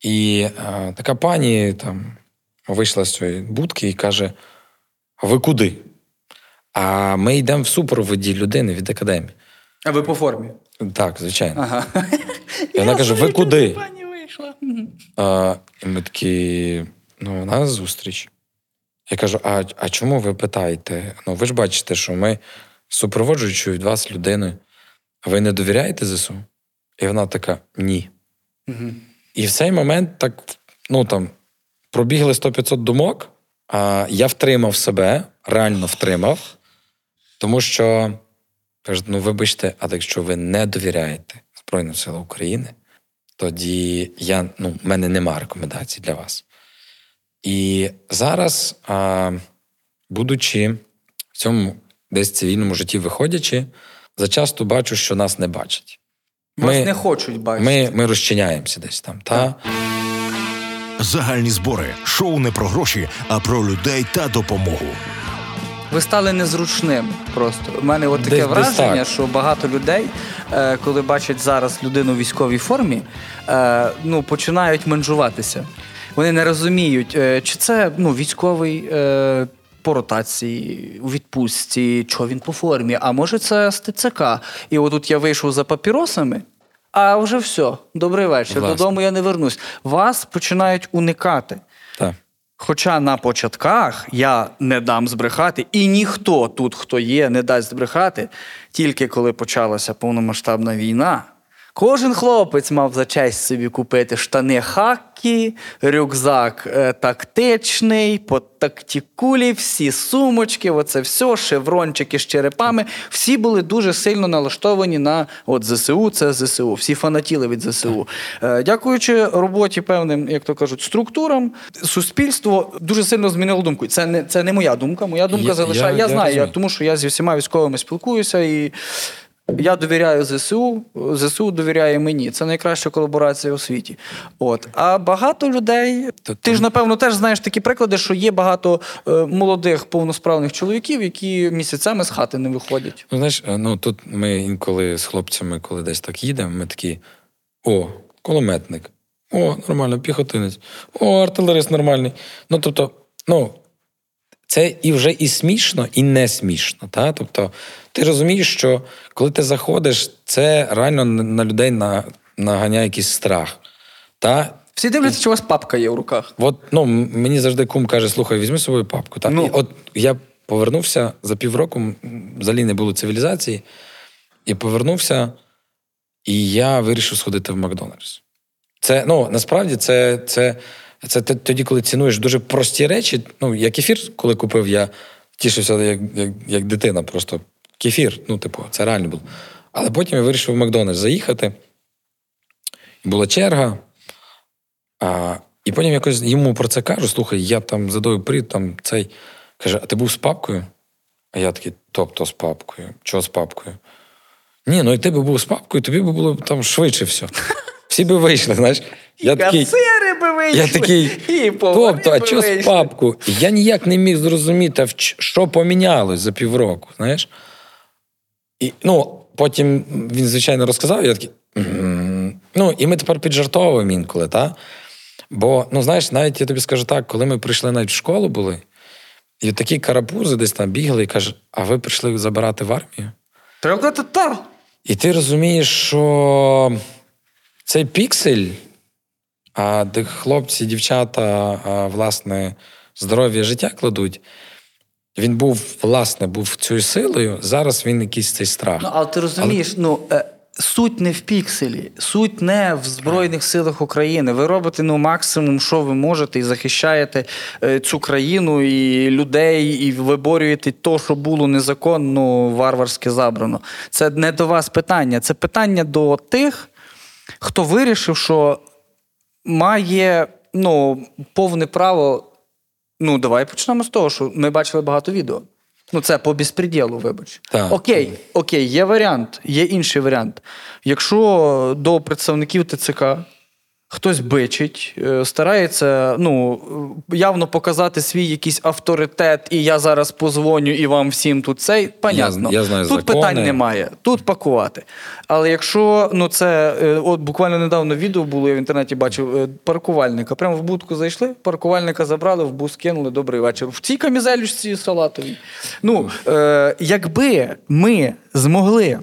І а, така пані там вийшла з цієї будки і каже: Ви куди? А ми йдемо в супроводі людини від академії. А ви по формі? Так, звичайно. Ага. І вона каже: Ви куди? Вийшла. А, і ми такі, ну, у нас зустріч. Я кажу: а, а чому ви питаєте? Ну, ви ж бачите, що ми супроводжуючи від вас людиною. Ви не довіряєте ЗСУ? І вона така: ні. Мгм. І в цей момент так, ну там, пробігли 100-500 думок, а, я втримав себе, реально втримав, тому що кажуть, ну вибачте, а якщо ви не довіряєте Збройним силам України, тоді я, ну, в мене нема рекомендацій для вас. І зараз, а, будучи в цьому десь цивільному житті виходячи, зачасто бачу, що нас не бачать. Вас не хочуть бачити. Ми, ми розчиняємося десь там. Та? Загальні збори. Шоу не про гроші, а про людей та допомогу. Ви стали незручним просто. У мене от таке Десь- десь враження, так. що багато людей, е, коли бачать зараз людину у військовій формі, е, ну, починають менжуватися. Вони не розуміють, е, чи це ну, військовий е, по ротації, у відпустці, що він по формі, а може це з ТЦК. І отут я вийшов за папіросами. А вже все, добрий вечір. Власне. Додому я не вернусь. Вас починають уникати. Так. Хоча на початках я не дам збрехати, і ніхто тут, хто є, не дасть збрехати, тільки коли почалася повномасштабна війна. Кожен хлопець мав за честь собі купити штани хакі, рюкзак е, тактичний, по тактікулі, всі сумочки, оце все, шеврончики з черепами. Всі були дуже сильно налаштовані на от ЗСУ, це ЗСУ. Всі фанатіли від ЗСУ. Е, Дякуючи роботі певним, як то кажуть, структурам, суспільство дуже сильно змінило думку. Це не, це не моя думка. Моя думка Я- залишає. Я, я- я знаю, я, тому що я зі всіма військовими спілкуюся і. Я довіряю ЗСУ, ЗСУ довіряє мені. Це найкраща колаборація у світі. От. А багато людей. Ти ж, напевно, теж знаєш такі приклади, що є багато е, молодих повносправних чоловіків, які місяцями з хати не виходять. Ну, знаєш, е, ну тут ми інколи з хлопцями, коли десь так їдемо, ми такі: о, кулеметник, о, нормально, піхотинець, о, артилерист нормальний. Ну, тобто, ну, це і вже і смішно, і не смішно. Та? Тобто, ти розумієш, що коли ти заходиш, це реально на людей на, наганяє якийсь страх. Та? Всі дивляться, що у вас папка є в руках. От ну, мені завжди кум каже: слухай, візьми з собою папку. Так? Ну. І от я повернувся за півроку, взагалі не було цивілізації, і повернувся, і я вирішив сходити в Макдональдс. Це ну насправді це, це, це тоді, коли цінуєш дуже прості речі. Ну, я кефір, коли купив, я тішився як, як, як дитина, просто кефір. Ну, типу, це реально було. Але потім я вирішив в Макдональдс заїхати. Була черга. А, і потім якось йому про це кажу: слухай, я там задаю привід, там цей. Каже, а ти був з папкою? А я такий, тобто з папкою. Чого з папкою? Ні, ну і ти би був з папкою, тобі би було там швидше все. Всі би вийшли, знаєш. Я такий, Касири би вийшли. я такий, і тобто, а що з папкою? Я ніяк не міг зрозуміти, що помінялось за півроку, знаєш? І, ну, потім він, звичайно, розказав, я такий. Ну, і ми тепер піджартовуємо інколи, так? Бо, ну, знаєш, навіть я тобі скажу так, коли ми прийшли навіть в школу були, і такі карапузи десь там бігли і кажуть, а ви прийшли забирати в армію? Та-та-та. І ти розумієш, що цей піксель, а де хлопці, дівчата, а, власне, здоров'я життя кладуть, він був, власне, був цією силою, зараз він якийсь цей страх. Ну, але ти розумієш, ну. е, Суть не в пікселі, суть не в Збройних силах України. Ви робите ну максимум, що ви можете, і захищаєте е, цю країну і людей, і виборюєте то, що було незаконно, варварськи забрано. Це не до вас питання, це питання до тих, хто вирішив, що має ну, повне право. Ну, давай почнемо з того, що ми бачили багато відео. Ну, це по безпреділу, вибач. Так. Окей, окей, є варіант, є інший варіант. Якщо до представників ТЦК хтось бичить, е, старається ну, е, явно показати свій якийсь авторитет, і я зараз позвоню і вам всім тут цей, понятно. Я знаю тут закони. питань немає, тут пакувати. Але якщо ну це е, от буквально недавно відео було, я в інтернеті бачив паркувальника. Прямо в будку зайшли, паркувальника забрали, в бус кинули. Добрий вечір. В цій камізелючці салатовій. Ну, е, якби ми змогли.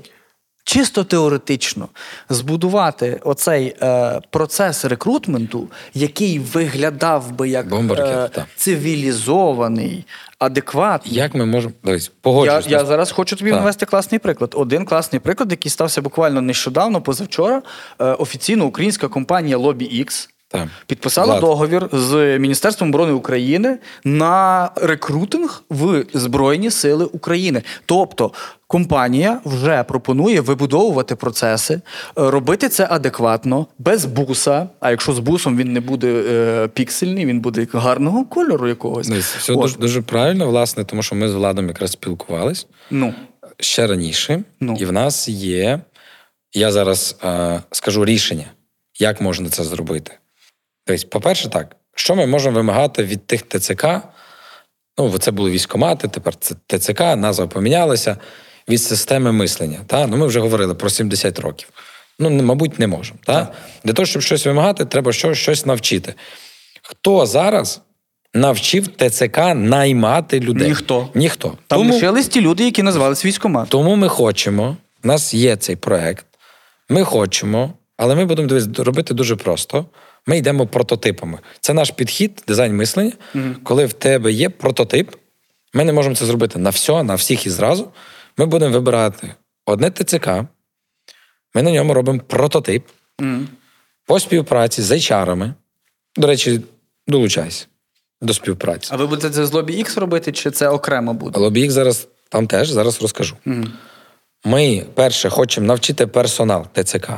Чисто теоретично збудувати оцей е, процес рекрутменту, який виглядав би як е, цивілізований, адекватний. Як ми можемо. Дивись, Я, я зараз хочу тобі Так. навести класний приклад. Один класний приклад, який стався буквально нещодавно, позавчора. Е, офіційно українська компанія Lobby X Так. Підписала Влад. договір з Міністерством оборони України на рекрутинг в Збройні Сили України. Тобто компанія вже пропонує вибудовувати процеси, е, робити це адекватно, без буса. А якщо з бусом він не буде е, піксельний, він буде гарного кольору якогось. Все От. дуже, дуже правильно, власне, тому що ми з Владом якраз спілкувались Ну, ще раніше, Ну. і в нас є. Я зараз е, скажу рішення, як можна це зробити. Тобто, по-перше, так, що ми можемо вимагати від тих ТЦК? Ну, це були військомати, тепер це ТЦК, назва помінялася від системи мислення. Та? Ну, ми вже говорили про 70 років. Ну, мабуть, не можемо. Та? Для того, щоб щось вимагати, треба що, щось навчити. Хто зараз навчив ТЦК наймати людей? Ніхто. Ніхто. там Тому- лишились ті люди, які називались військомат. тому ми хочемо, у нас є цей проект, ми хочемо, але ми будемо робити дуже просто. Ми йдемо прототипами. Це наш підхід, дизайн мислення. Коли в тебе є прототип, ми не можемо це зробити на все, на всіх і зразу. Ми будемо вибирати одне ТЦК, ми на ньому робимо прототип по співпраці з HR-ами. До речі, долучайся до співпраці. А ви будете це з лобі X робити, чи це окремо буде? Лобік зараз там теж зараз розкажу. Ми перше хочемо навчити персонал ТЦК,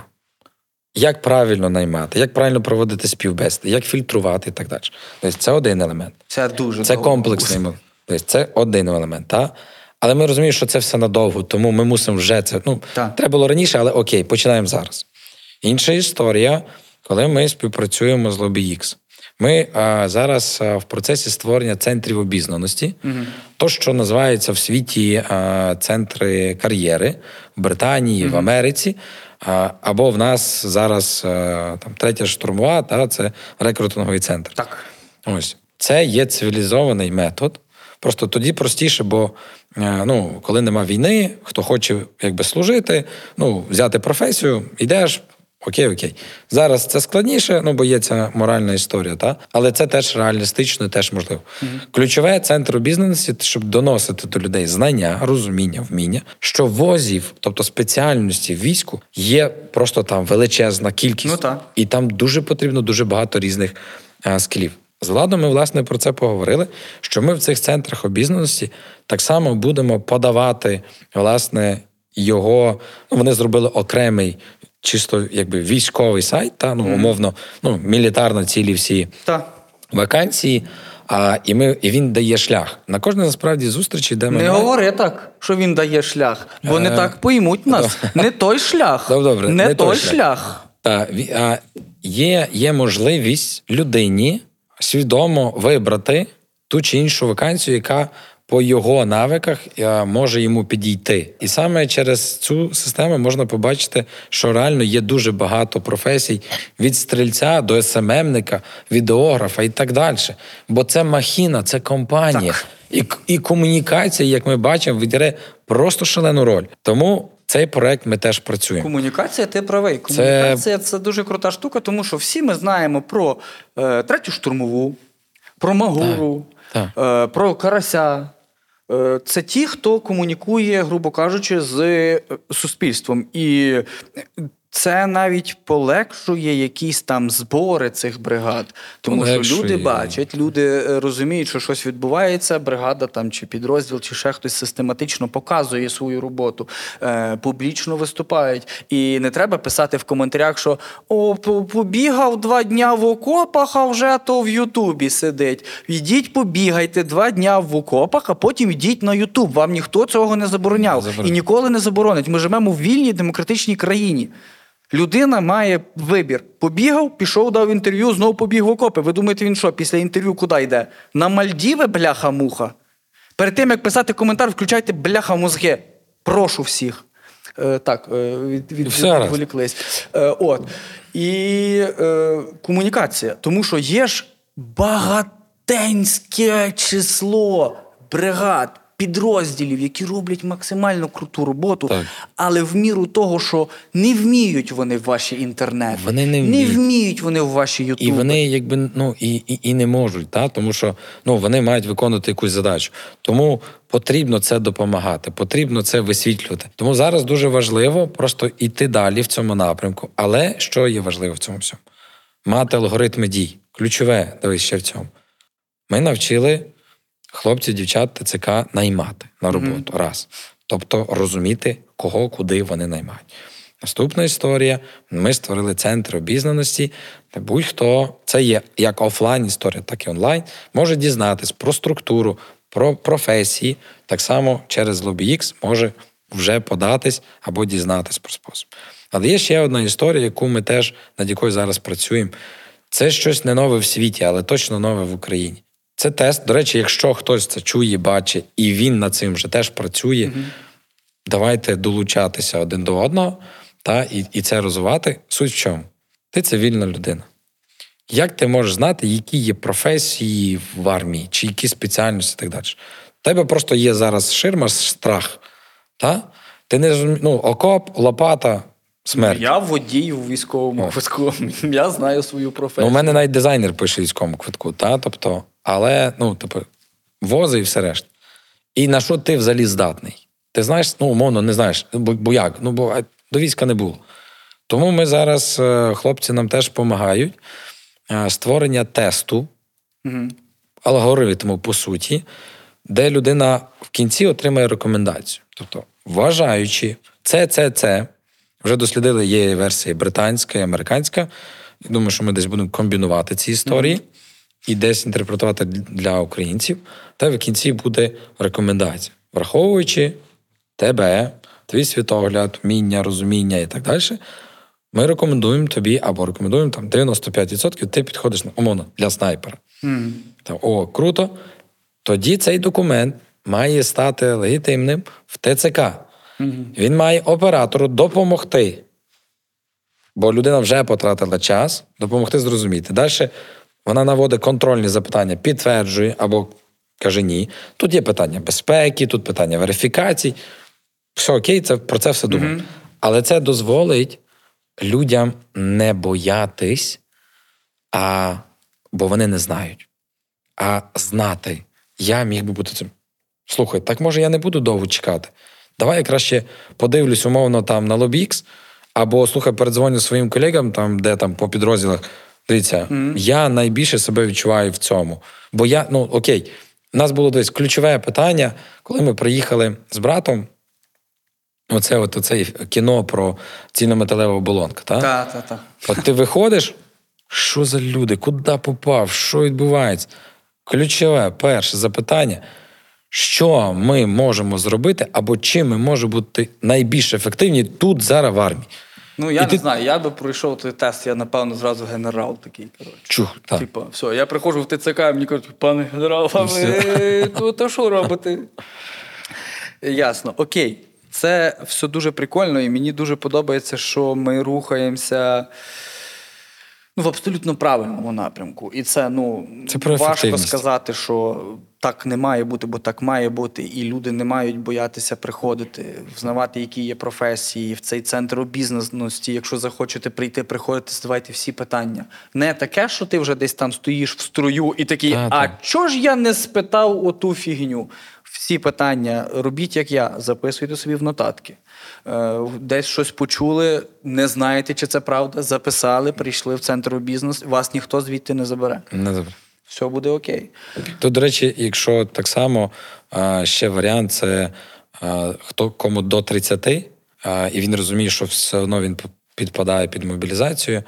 як правильно наймати, як правильно проводити співбесіди, як фільтрувати і так далі. Тобто це один елемент. Це дуже Це довго. комплексний Тобто це один елемент. Та? Але ми розуміємо, що це все надовго, тому ми мусимо вже це. Ну, Так. треба було раніше, але окей, починаємо зараз. Інша історія, коли ми співпрацюємо з LobbyX. Ми а, зараз а, в процесі створення центрів обізнаності, то, що називається в світі а, центри кар'єри в Британії, в Америці. Або в нас зараз там третя штурмова, та це рекрутинговий центр. Так. Ось це є цивілізований метод. Просто тоді простіше, бо е, ну, коли нема війни, хто хоче якби служити, ну, взяти професію, йдеш. Окей, окей. Зараз це складніше, ну бо є ця моральна історія, та? але це теж реалістично, теж можливо. Ключове центр обізнаності, щоб доносити до людей знання, розуміння, вміння, що возів, тобто спеціальності в війську, є просто там величезна кількість. Ну, так. І там дуже потрібно дуже багато різних а, скілів. З Владом ми, власне, про це поговорили, що ми в цих центрах обізнаності так само будемо подавати, власне, його. Ну, вони зробили окремий, чисто якби військовий сайт, та, ну, умовно, ну, мілітарно цілі всі Так. вакансії. А, і, ми, і він дає шлях. На кожній насправді зустрічі, де ми. Не говори так, що він дає шлях, бо не Е, так поймуть нас. Не той шлях. Добре, добре, Не, не той той шлях. шлях. Та, а, є, є можливість людині свідомо вибрати ту чи іншу вакансію, яка по його навиках е, може йому підійти. І саме через цю систему можна побачити, що реально є дуже багато професій від стрільця до SMM ника, відеографа і так далі. Бо це махіна, це компанія. І, і комунікація, як ми бачимо, відіграє просто шалену роль. Тому цей проект ми теж працюємо. Комунікація, ти правий. Комунікація це... дуже крута штука, тому що всі ми знаємо про е, третю штурмову, про Магуру, Так, Е, про Карася. Е, Це ті, хто комунікує, грубо кажучи, з е, суспільством. І це навіть полегшує якісь там збори цих бригад. Тому що люди бачать, люди е, розуміють, що щось відбувається, бригада там чи підрозділ, чи ще хтось систематично показує свою роботу, е, публічно виступають. І не треба писати в коментарях, що о, побігав два дня в окопах, а вже то в Ютубі сидить. Йдіть, побігайте два дня в окопах, а потім йдіть на Ютуб. Вам ніхто цього не забороняв Забороняв. і ніколи не заборонить. Ми живемо в вільній демократичній країні. Людина має вибір. Побігав, пішов, дав інтерв'ю, знову побіг в окопи. Ви думаєте, він що, після інтерв'ю куди йде? На Мальдіви, бляха-муха. Перед тим, як писати коментар, включайте бляха мозги. Прошу всіх. Е, так, е, від, від, Все відволіклись. Е, от. І е, комунікація. Тому що є ж багатенське число бригад, підрозділів, які роблять максимально круту роботу, Так. але в міру того, що не вміють вони в ваші інтернети, Вони не не вміють. вміють вони в ваші ютуби. І вони якби ну і, і, і не можуть, та? тому що ну, вони мають виконувати якусь задачу. Тому потрібно це допомагати, потрібно це висвітлювати. Тому зараз дуже важливо просто йти далі в цьому напрямку. Але що є важливо в цьому всьому? мати алгоритми дій. Ключове, дивись ще в цьому. Ми навчили хлопців, дівчат ТЦК наймати на роботу. Раз. Тобто розуміти, кого, куди вони наймають. Наступна історія: ми створили центр обізнаності, де будь-хто, це є як офлайн історія, так і онлайн, може дізнатись про структуру, про професії. Так само через LobbyX може вже податись або дізнатись про спосіб. Але є ще одна історія, яку ми теж над якою зараз працюємо. Це щось не нове в світі, але точно нове в Україні. Це тест. До речі, якщо хтось це чує, бачить, і він над цим вже теж працює, давайте долучатися один до одного та, і, і це розвивати. Суть в чому? Ти цивільна людина. Як ти можеш знати, які є професії в армії, чи які спеціальності і так далі? У тебе просто є зараз ширма, страх. Та? Ти не розумієш, ну, окоп, лопата, смерть. Я водій у військовому О. квитку. Я знаю свою Ну, професію. у мене навіть дизайнер пише військовому квитку, та? тобто, але, ну, типу, вози і все решта. І на що ти взагалі здатний? Ти знаєш, ну, умовно, не знаєш, бо, бо як? Ну, бо до війська не було. Тому ми зараз, е, хлопці нам теж допомагають. Е, Створення тесту, Мгм. алгоритму, по суті, де людина в кінці отримає рекомендацію. Тобто, вважаючи це, це, це, вже дослідили, є версія британська і американська. Думаю, що ми десь будемо комбінувати ці історії і десь інтерпретувати для українців. Та в кінці буде рекомендація, враховуючи тебе, твій світогляд, вміння, розуміння і так далі. Ми рекомендуємо тобі або рекомендуємо там 95%, ти підходиш на умовно для снайпера. Мгм. Там, о, круто. Тоді цей документ має стати легітимним в ТЦК. Він має оператору допомогти. Бо людина вже потратила час, допомогти зрозуміти. Далі вона наводить контрольні запитання, підтверджує або каже ні. Тут є питання безпеки, тут питання верифікацій. Все окей, це, про це все думаємо. Але це дозволить людям не боятись, а, бо вони не знають. А знати, я міг би бути цим. Слухай, так може я не буду довго чекати. Давай я краще подивлюсь умовно там на LobX, або слухай, передзвоню своїм колегам, там, де там по підрозділах. Дивіться, я найбільше себе відчуваю в цьому. Бо я, ну окей, у нас було десь ключове питання, коли ми приїхали з братом. Оце от оце кіно про цільнометалеву оболонку. Та? Та, та, та. От ти виходиш, що за люди, куди попав, що відбувається? Ключове перше запитання: що ми можемо зробити, або чим ми можемо бути найбільш ефективні тут зараз в армії? Ну, я І не ти- знаю, я би пройшов той тест, я, напевно, зразу генерал такий. Коротше. Чух, так. Типа, все, я приходжу в ТЦК, і мені кажуть, пане генерал, а ви то, то що робите? Ясно, окей. Це все дуже прикольно, і мені дуже подобається, що ми рухаємося ну, в абсолютно правильному напрямку. І це ну Це про важко сказати, що так не має бути, бо так має бути. І люди не мають боятися приходити, взнавати, які є професії в цей центр обізнаності. Якщо захочете прийти, приходити, задавайте всі питання. Не таке, що ти вже десь там стоїш в струю і такий, Та, а та. чого ж я не спитав оту фігню? Всі питання робіть, як я, записуйте собі в нотатки. Е, Десь щось почули, не знаєте, чи це правда. Записали, прийшли в центр бізнес, вас ніхто звідти не забере. Не забув. Все буде окей. Тут, до речі, якщо так само ще варіант це хто кому до 30, і він розуміє, що все одно він підпадає під мобілізацію,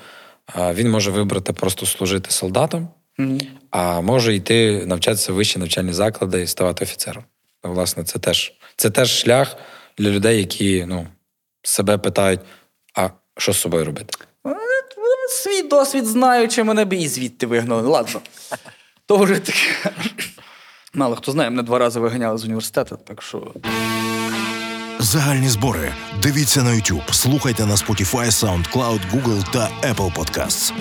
він може вибрати просто служити солдатом, а може йти навчатися в вищі навчальні заклади і ставати офіцером. Ну, Власне, це теж, це теж шлях для людей, які ну, себе питають: а що з собою робити? Е, Свій досвід знаю, чи мене б і звідти вигнали. Ладно. То вже таке. Мало хто знає, мене два рази виганяли з університету, так що. Загальні збори. Дивіться на YouTube, слухайте на Spotify, SoundCloud, Google та Apple Podcasts.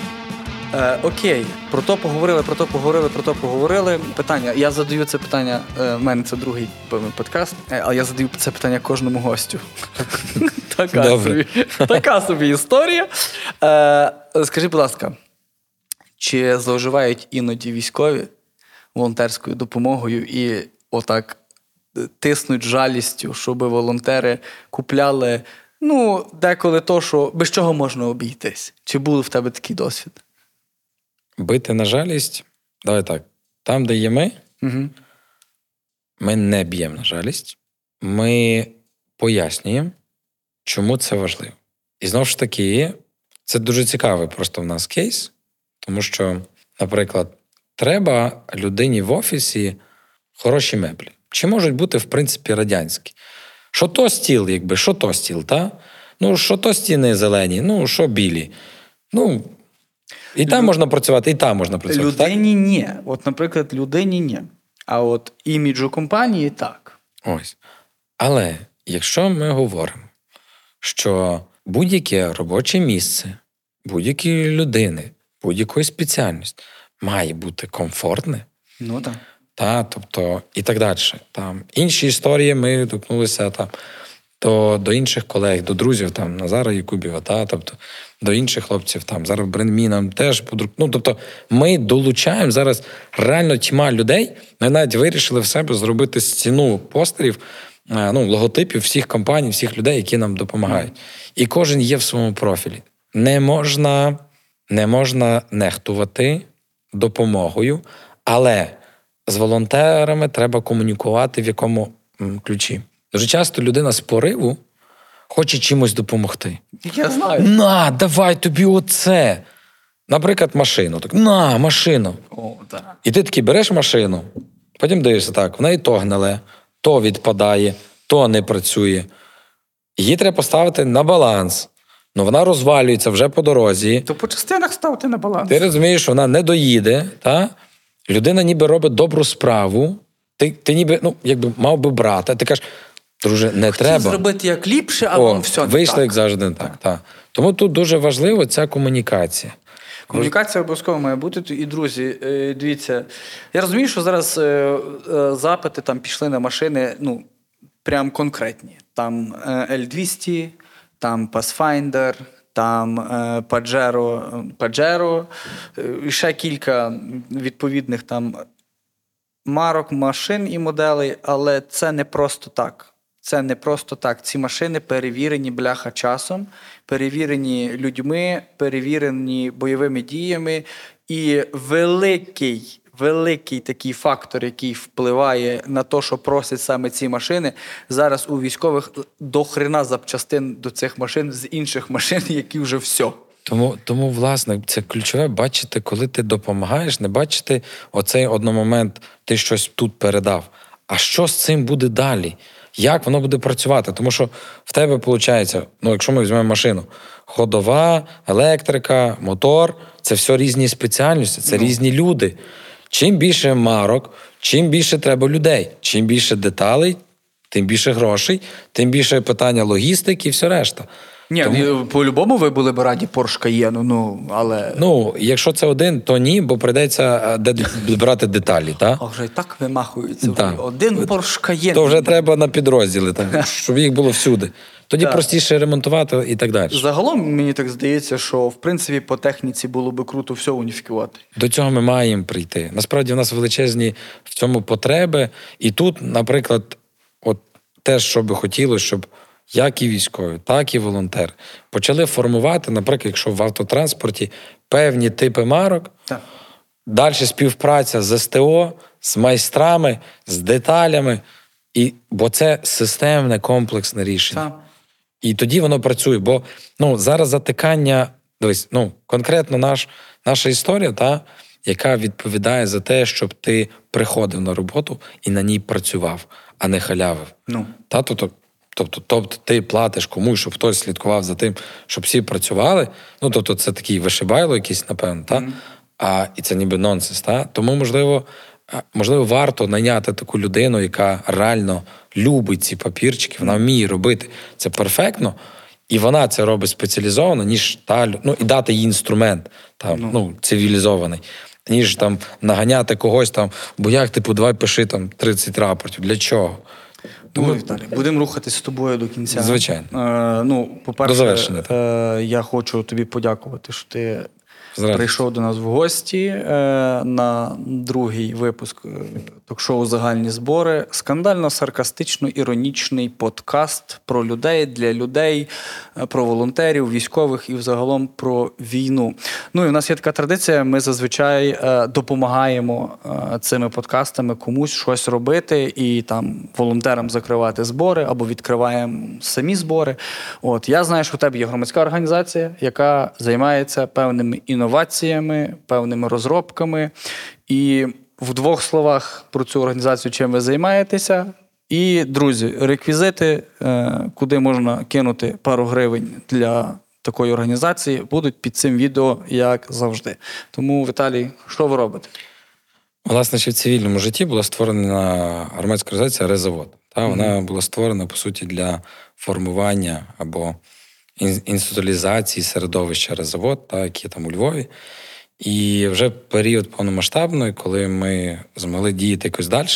Е, окей, про то поговорили, про то поговорили, про то поговорили. Питання. Я задаю це питання. Е, в мене це другий певний подкаст, е, але я задаю це питання кожному гостю. така, Добре. собі, така собі історія. Е, скажи, будь ласка, чи зловживають іноді військові волонтерською допомогою і отак е, тиснуть жалістю, щоб волонтери купляли, ну, деколи то, що без чого можна обійтись? Чи був в тебе такий досвід? Бити на жалість, давай так. Там, де є ми, Угу. ми не б'ємо на жалість. Ми пояснюємо, чому це важливо. І знову ж таки, це дуже цікавий просто в нас кейс, тому що, наприклад, треба людині в офісі хороші меблі. Чи можуть бути, в принципі, радянські? Що то стіл, якби, що то стіл, та? Ну, що то стіни зелені, ну, що білі. Ну, і там можна працювати, і там можна працювати. так? Людині ні. От, наприклад, людині ні. А от іміджу компанії так. Ось. Але якщо ми говоримо, що будь-яке робоче місце, будь-якої людини, будь-якої спеціальності має бути комфортне, Ну так. та, тобто, і так далі. Там інші історії ми торкнулися там. То до інших колег, до друзів там Назара Якубєва, та тобто до інших хлопців, там зараз Бренмі нам теж подруг. Ну тобто, ми долучаємо зараз реально тьма людей. Ми навіть вирішили в себе зробити стіну постерів, е, ну логотипів всіх компаній, всіх людей, які нам допомагають. І кожен є в своєму профілі. Не можна, не можна нехтувати допомогою, але з волонтерами треба комунікувати в якому ключі. Дуже часто людина з пориву хоче чимось допомогти. Я знаю. На, давай тобі оце. Наприклад, машину. Так, на, машину. О, так. І ти такий береш машину, потім дивишся так, в неї то гниле, то відпадає, то не працює. Її треба поставити на баланс. Ну вона розвалюється вже по дорозі. То по частинах ставте на баланс. Ти розумієш, що вона не доїде, та? людина ніби робить добру справу. Ти, ти ніби, ну, якби мав би брати. Ти кажеш, друже, не Хотів треба. зробити як ліпше, а О, вам все вийшло, так. як завжди, не так. так. Тому тут дуже важливо ця комунікація. Комунікація обов'язково має бути. І друзі, е, дивіться, я розумію, що зараз е, е, запити там пішли на машини, ну, прям конкретні. Там е, L200, там Pathfinder, там Pajero, Pajero, і ще кілька відповідних там марок, машин і моделей, але це не просто так. Це не просто так. Ці машини перевірені бляха часом, перевірені людьми, перевірені бойовими діями. І великий, великий такий фактор, який впливає на те, що просять саме ці машини, зараз у військових до хрена запчастин до цих машин з інших машин, які вже все. Тому, тому, власне, це ключове бачити, коли ти допомагаєш, не бачити оцей одномомент, ти щось тут передав. А що з цим буде далі? Як воно буде працювати? Тому що в тебе виходить, ну, якщо ми візьмемо машину, ходова, електрика, мотор це все різні спеціальності, це різні люди. Чим більше марок, чим більше треба людей, чим більше деталей, тим більше грошей, тим більше питання логістики і все решта. Ні, ну, по-любому ви були б раді Porsche Cayenne, ну, але. Ну, якщо це один, то ні, бо прийдеться е, де брати деталі, так? А вже і так вимахуються. Так. Один Porsche Cayenne. То вже треба на підрозділи, так, щоб їх було всюди. Тоді Так. простіше ремонтувати і так далі. Загалом мені так здається, що в принципі по техніці було би круто все уніфікувати. До цього ми маємо прийти. Насправді, в нас величезні в цьому потреби. І тут, наприклад, от те, що би хотілося, щоб як і військові, так і волонтери почали формувати, наприклад, якщо в автотранспорті певні типи марок, Так. Далі співпраця з СТО, з майстрами, з деталями. І, бо це системне комплексне рішення. Так. І тоді воно працює. Бо ну, зараз затикання, дивись, ну, конкретно наш, наша історія, та, яка відповідає за те, щоб ти приходив на роботу і на ній працював, а не халявив. Ну. Та, тобто, тобто, тобто ти платиш комусь, щоб хтось слідкував за тим, щоб всі працювали. Ну, тобто, це такий вишибайло якийсь, напевно, та? а, і це ніби нонсенс. Та? Тому, можливо, можливо, варто найняти таку людину, яка реально любить ці папірчики, вона вміє робити це перфектно. І вона це робить спеціалізовано, ніж та ну і дати їй інструмент там, ну. цивілізований, ніж там наганяти когось там, бо як типу, давай пиши там 30 рапортів. Для чого? Тому, Віталій, будемо рухатись з тобою до кінця. Звичайно. Е, ну, по-перше, До завершення, Е, я хочу тобі подякувати, що ти прийшов до нас в гості е, на другий випуск е, ток-шоу Загальні збори. Скандально-саркастично-іронічний подкаст про людей для людей, е, про волонтерів, військових і взагалом про війну. Ну і в нас є така традиція. Ми зазвичай е, допомагаємо е, цими подкастами комусь щось робити і там волонтерам закривати збори або відкриваємо самі збори. От я знаю, що в тебе є громадська організація, яка займається певними інноваціями, певними розробками. І в двох словах про цю організацію, чим ви займаєтеся. І, друзі, реквізити, е, куди можна кинути пару гривень для такої організації, будуть під цим відео, як завжди. Тому, Віталій, що ви робите? Власне, ще в цивільному житті була створена громадська організація Резавод. Та вона була створена по суті для формування або інституалізації середовища Резавод, та які там у Львові. І вже період повномасштабної, коли ми змогли діяти якось далі,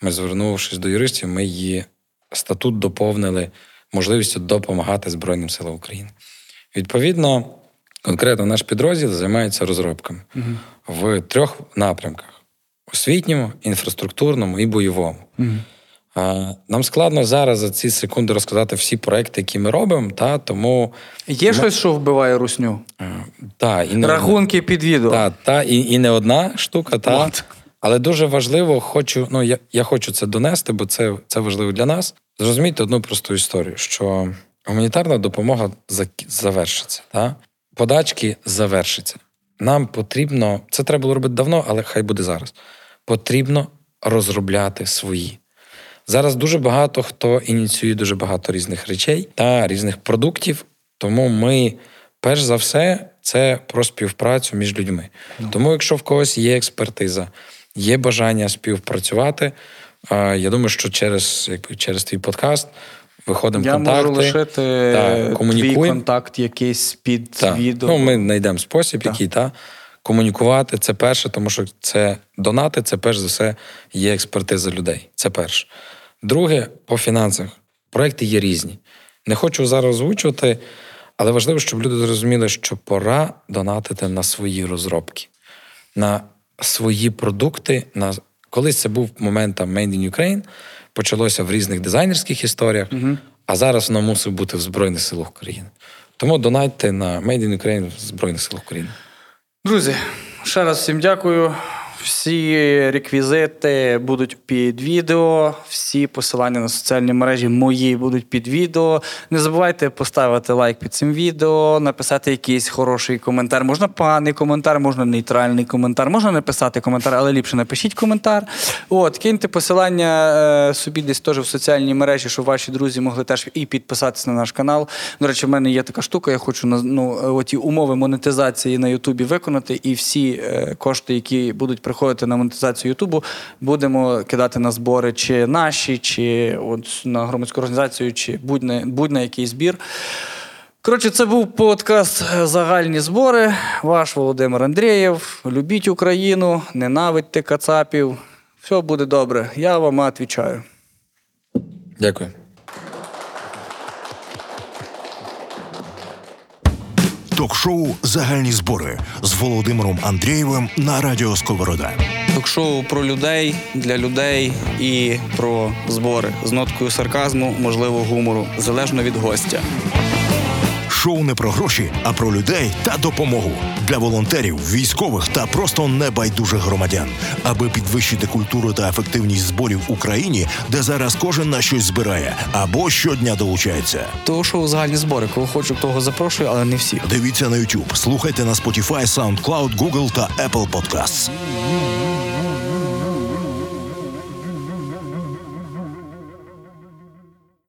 ми, звернувшись до юристів, ми її статут доповнили можливістю допомагати Збройним силам України. Відповідно, конкретно наш підрозділ займається розробками в трьох напрямках: освітньому, інфраструктурному і бойовому. А, Нам складно зараз за ці секунди розказати всі проекти, які ми робимо, та тому Є щось, що вбиває русню? е, та, і не Рахунки під відео. та, та і, і не одна штука, та. Але дуже важливо, хочу, ну я, я хочу це донести, бо це, це важливо для нас. Зрозумійте одну просту історію, що гуманітарна допомога завершиться, та? подачки завершиться. Нам потрібно, це треба було робити давно, але хай буде зараз. Потрібно розробляти свої. Зараз дуже багато хто ініціює дуже багато різних речей та різних продуктів. Тому ми, перш за все, це про співпрацю між людьми. Тому, якщо в когось є експертиза, є бажання співпрацювати, я думаю, що через, якби, через твій подкаст виходимо Я контакти. можу лишити та, твій комунікуємо. контакт якийсь під Так. відео. Ну, ми знайдемо спосіб, який та комунікувати. Це перше, тому що це донати, це перш за все є експертиза людей. Це перше. Друге, по фінансах. Проекти є різні. Не хочу зараз озвучувати, але важливо, щоб люди зрозуміли, що пора донатити на свої розробки, на свої продукти. На... Колись це був момент там Made in Ukraine, почалося в різних дизайнерських історіях, а зараз воно мусить бути в Збройних силах України. Тому донатьте на Made in Ukraine в Збройних силах України. Друзі, ще раз всім дякую. Всі реквізити будуть під відео, всі посилання на соціальні мережі мої будуть під відео. Не забувайте поставити лайк під цим відео, написати якийсь хороший коментар. Можна поганий коментар, можна нейтральний коментар, можна написати коментар, але ліпше напишіть коментар. От, киньте посилання е, собі десь теж в соціальній мережі, щоб ваші друзі могли теж і підписатися на наш канал. До речі, в мене є така штука, я хочу ну, оті умови монетизації на Ютубі виконати, і всі е, кошти, які будуть приходити на монетизацію Ютубу, будемо кидати на збори, чи наші, чи от на громадську організацію, чи будь-на будь-на який збір. Коротше, це був подкаст Загальні збори. Ваш Володимир Андрієв. Любіть Україну, ненавидьте Кацапів. Все буде добре. Я вам відповідаю. Дякую. Ток-шоу Загальні збори з Володимиром Андрієвим на радіо Сковорода. Ток-шоу про людей для людей і про збори з ноткою сарказму, можливо, гумору, залежно від гостя. Шоу не про гроші, а про людей та допомогу для волонтерів, військових та просто небайдужих громадян, аби підвищити культуру та ефективність зборів в Україні, де зараз кожен на щось збирає або щодня долучається. Того шоу загальні збори. Кого хочу, того запрошую, але не всіх. Дивіться на YouTube, слухайте на Spotify, SoundCloud, Google та Apple Podcasts.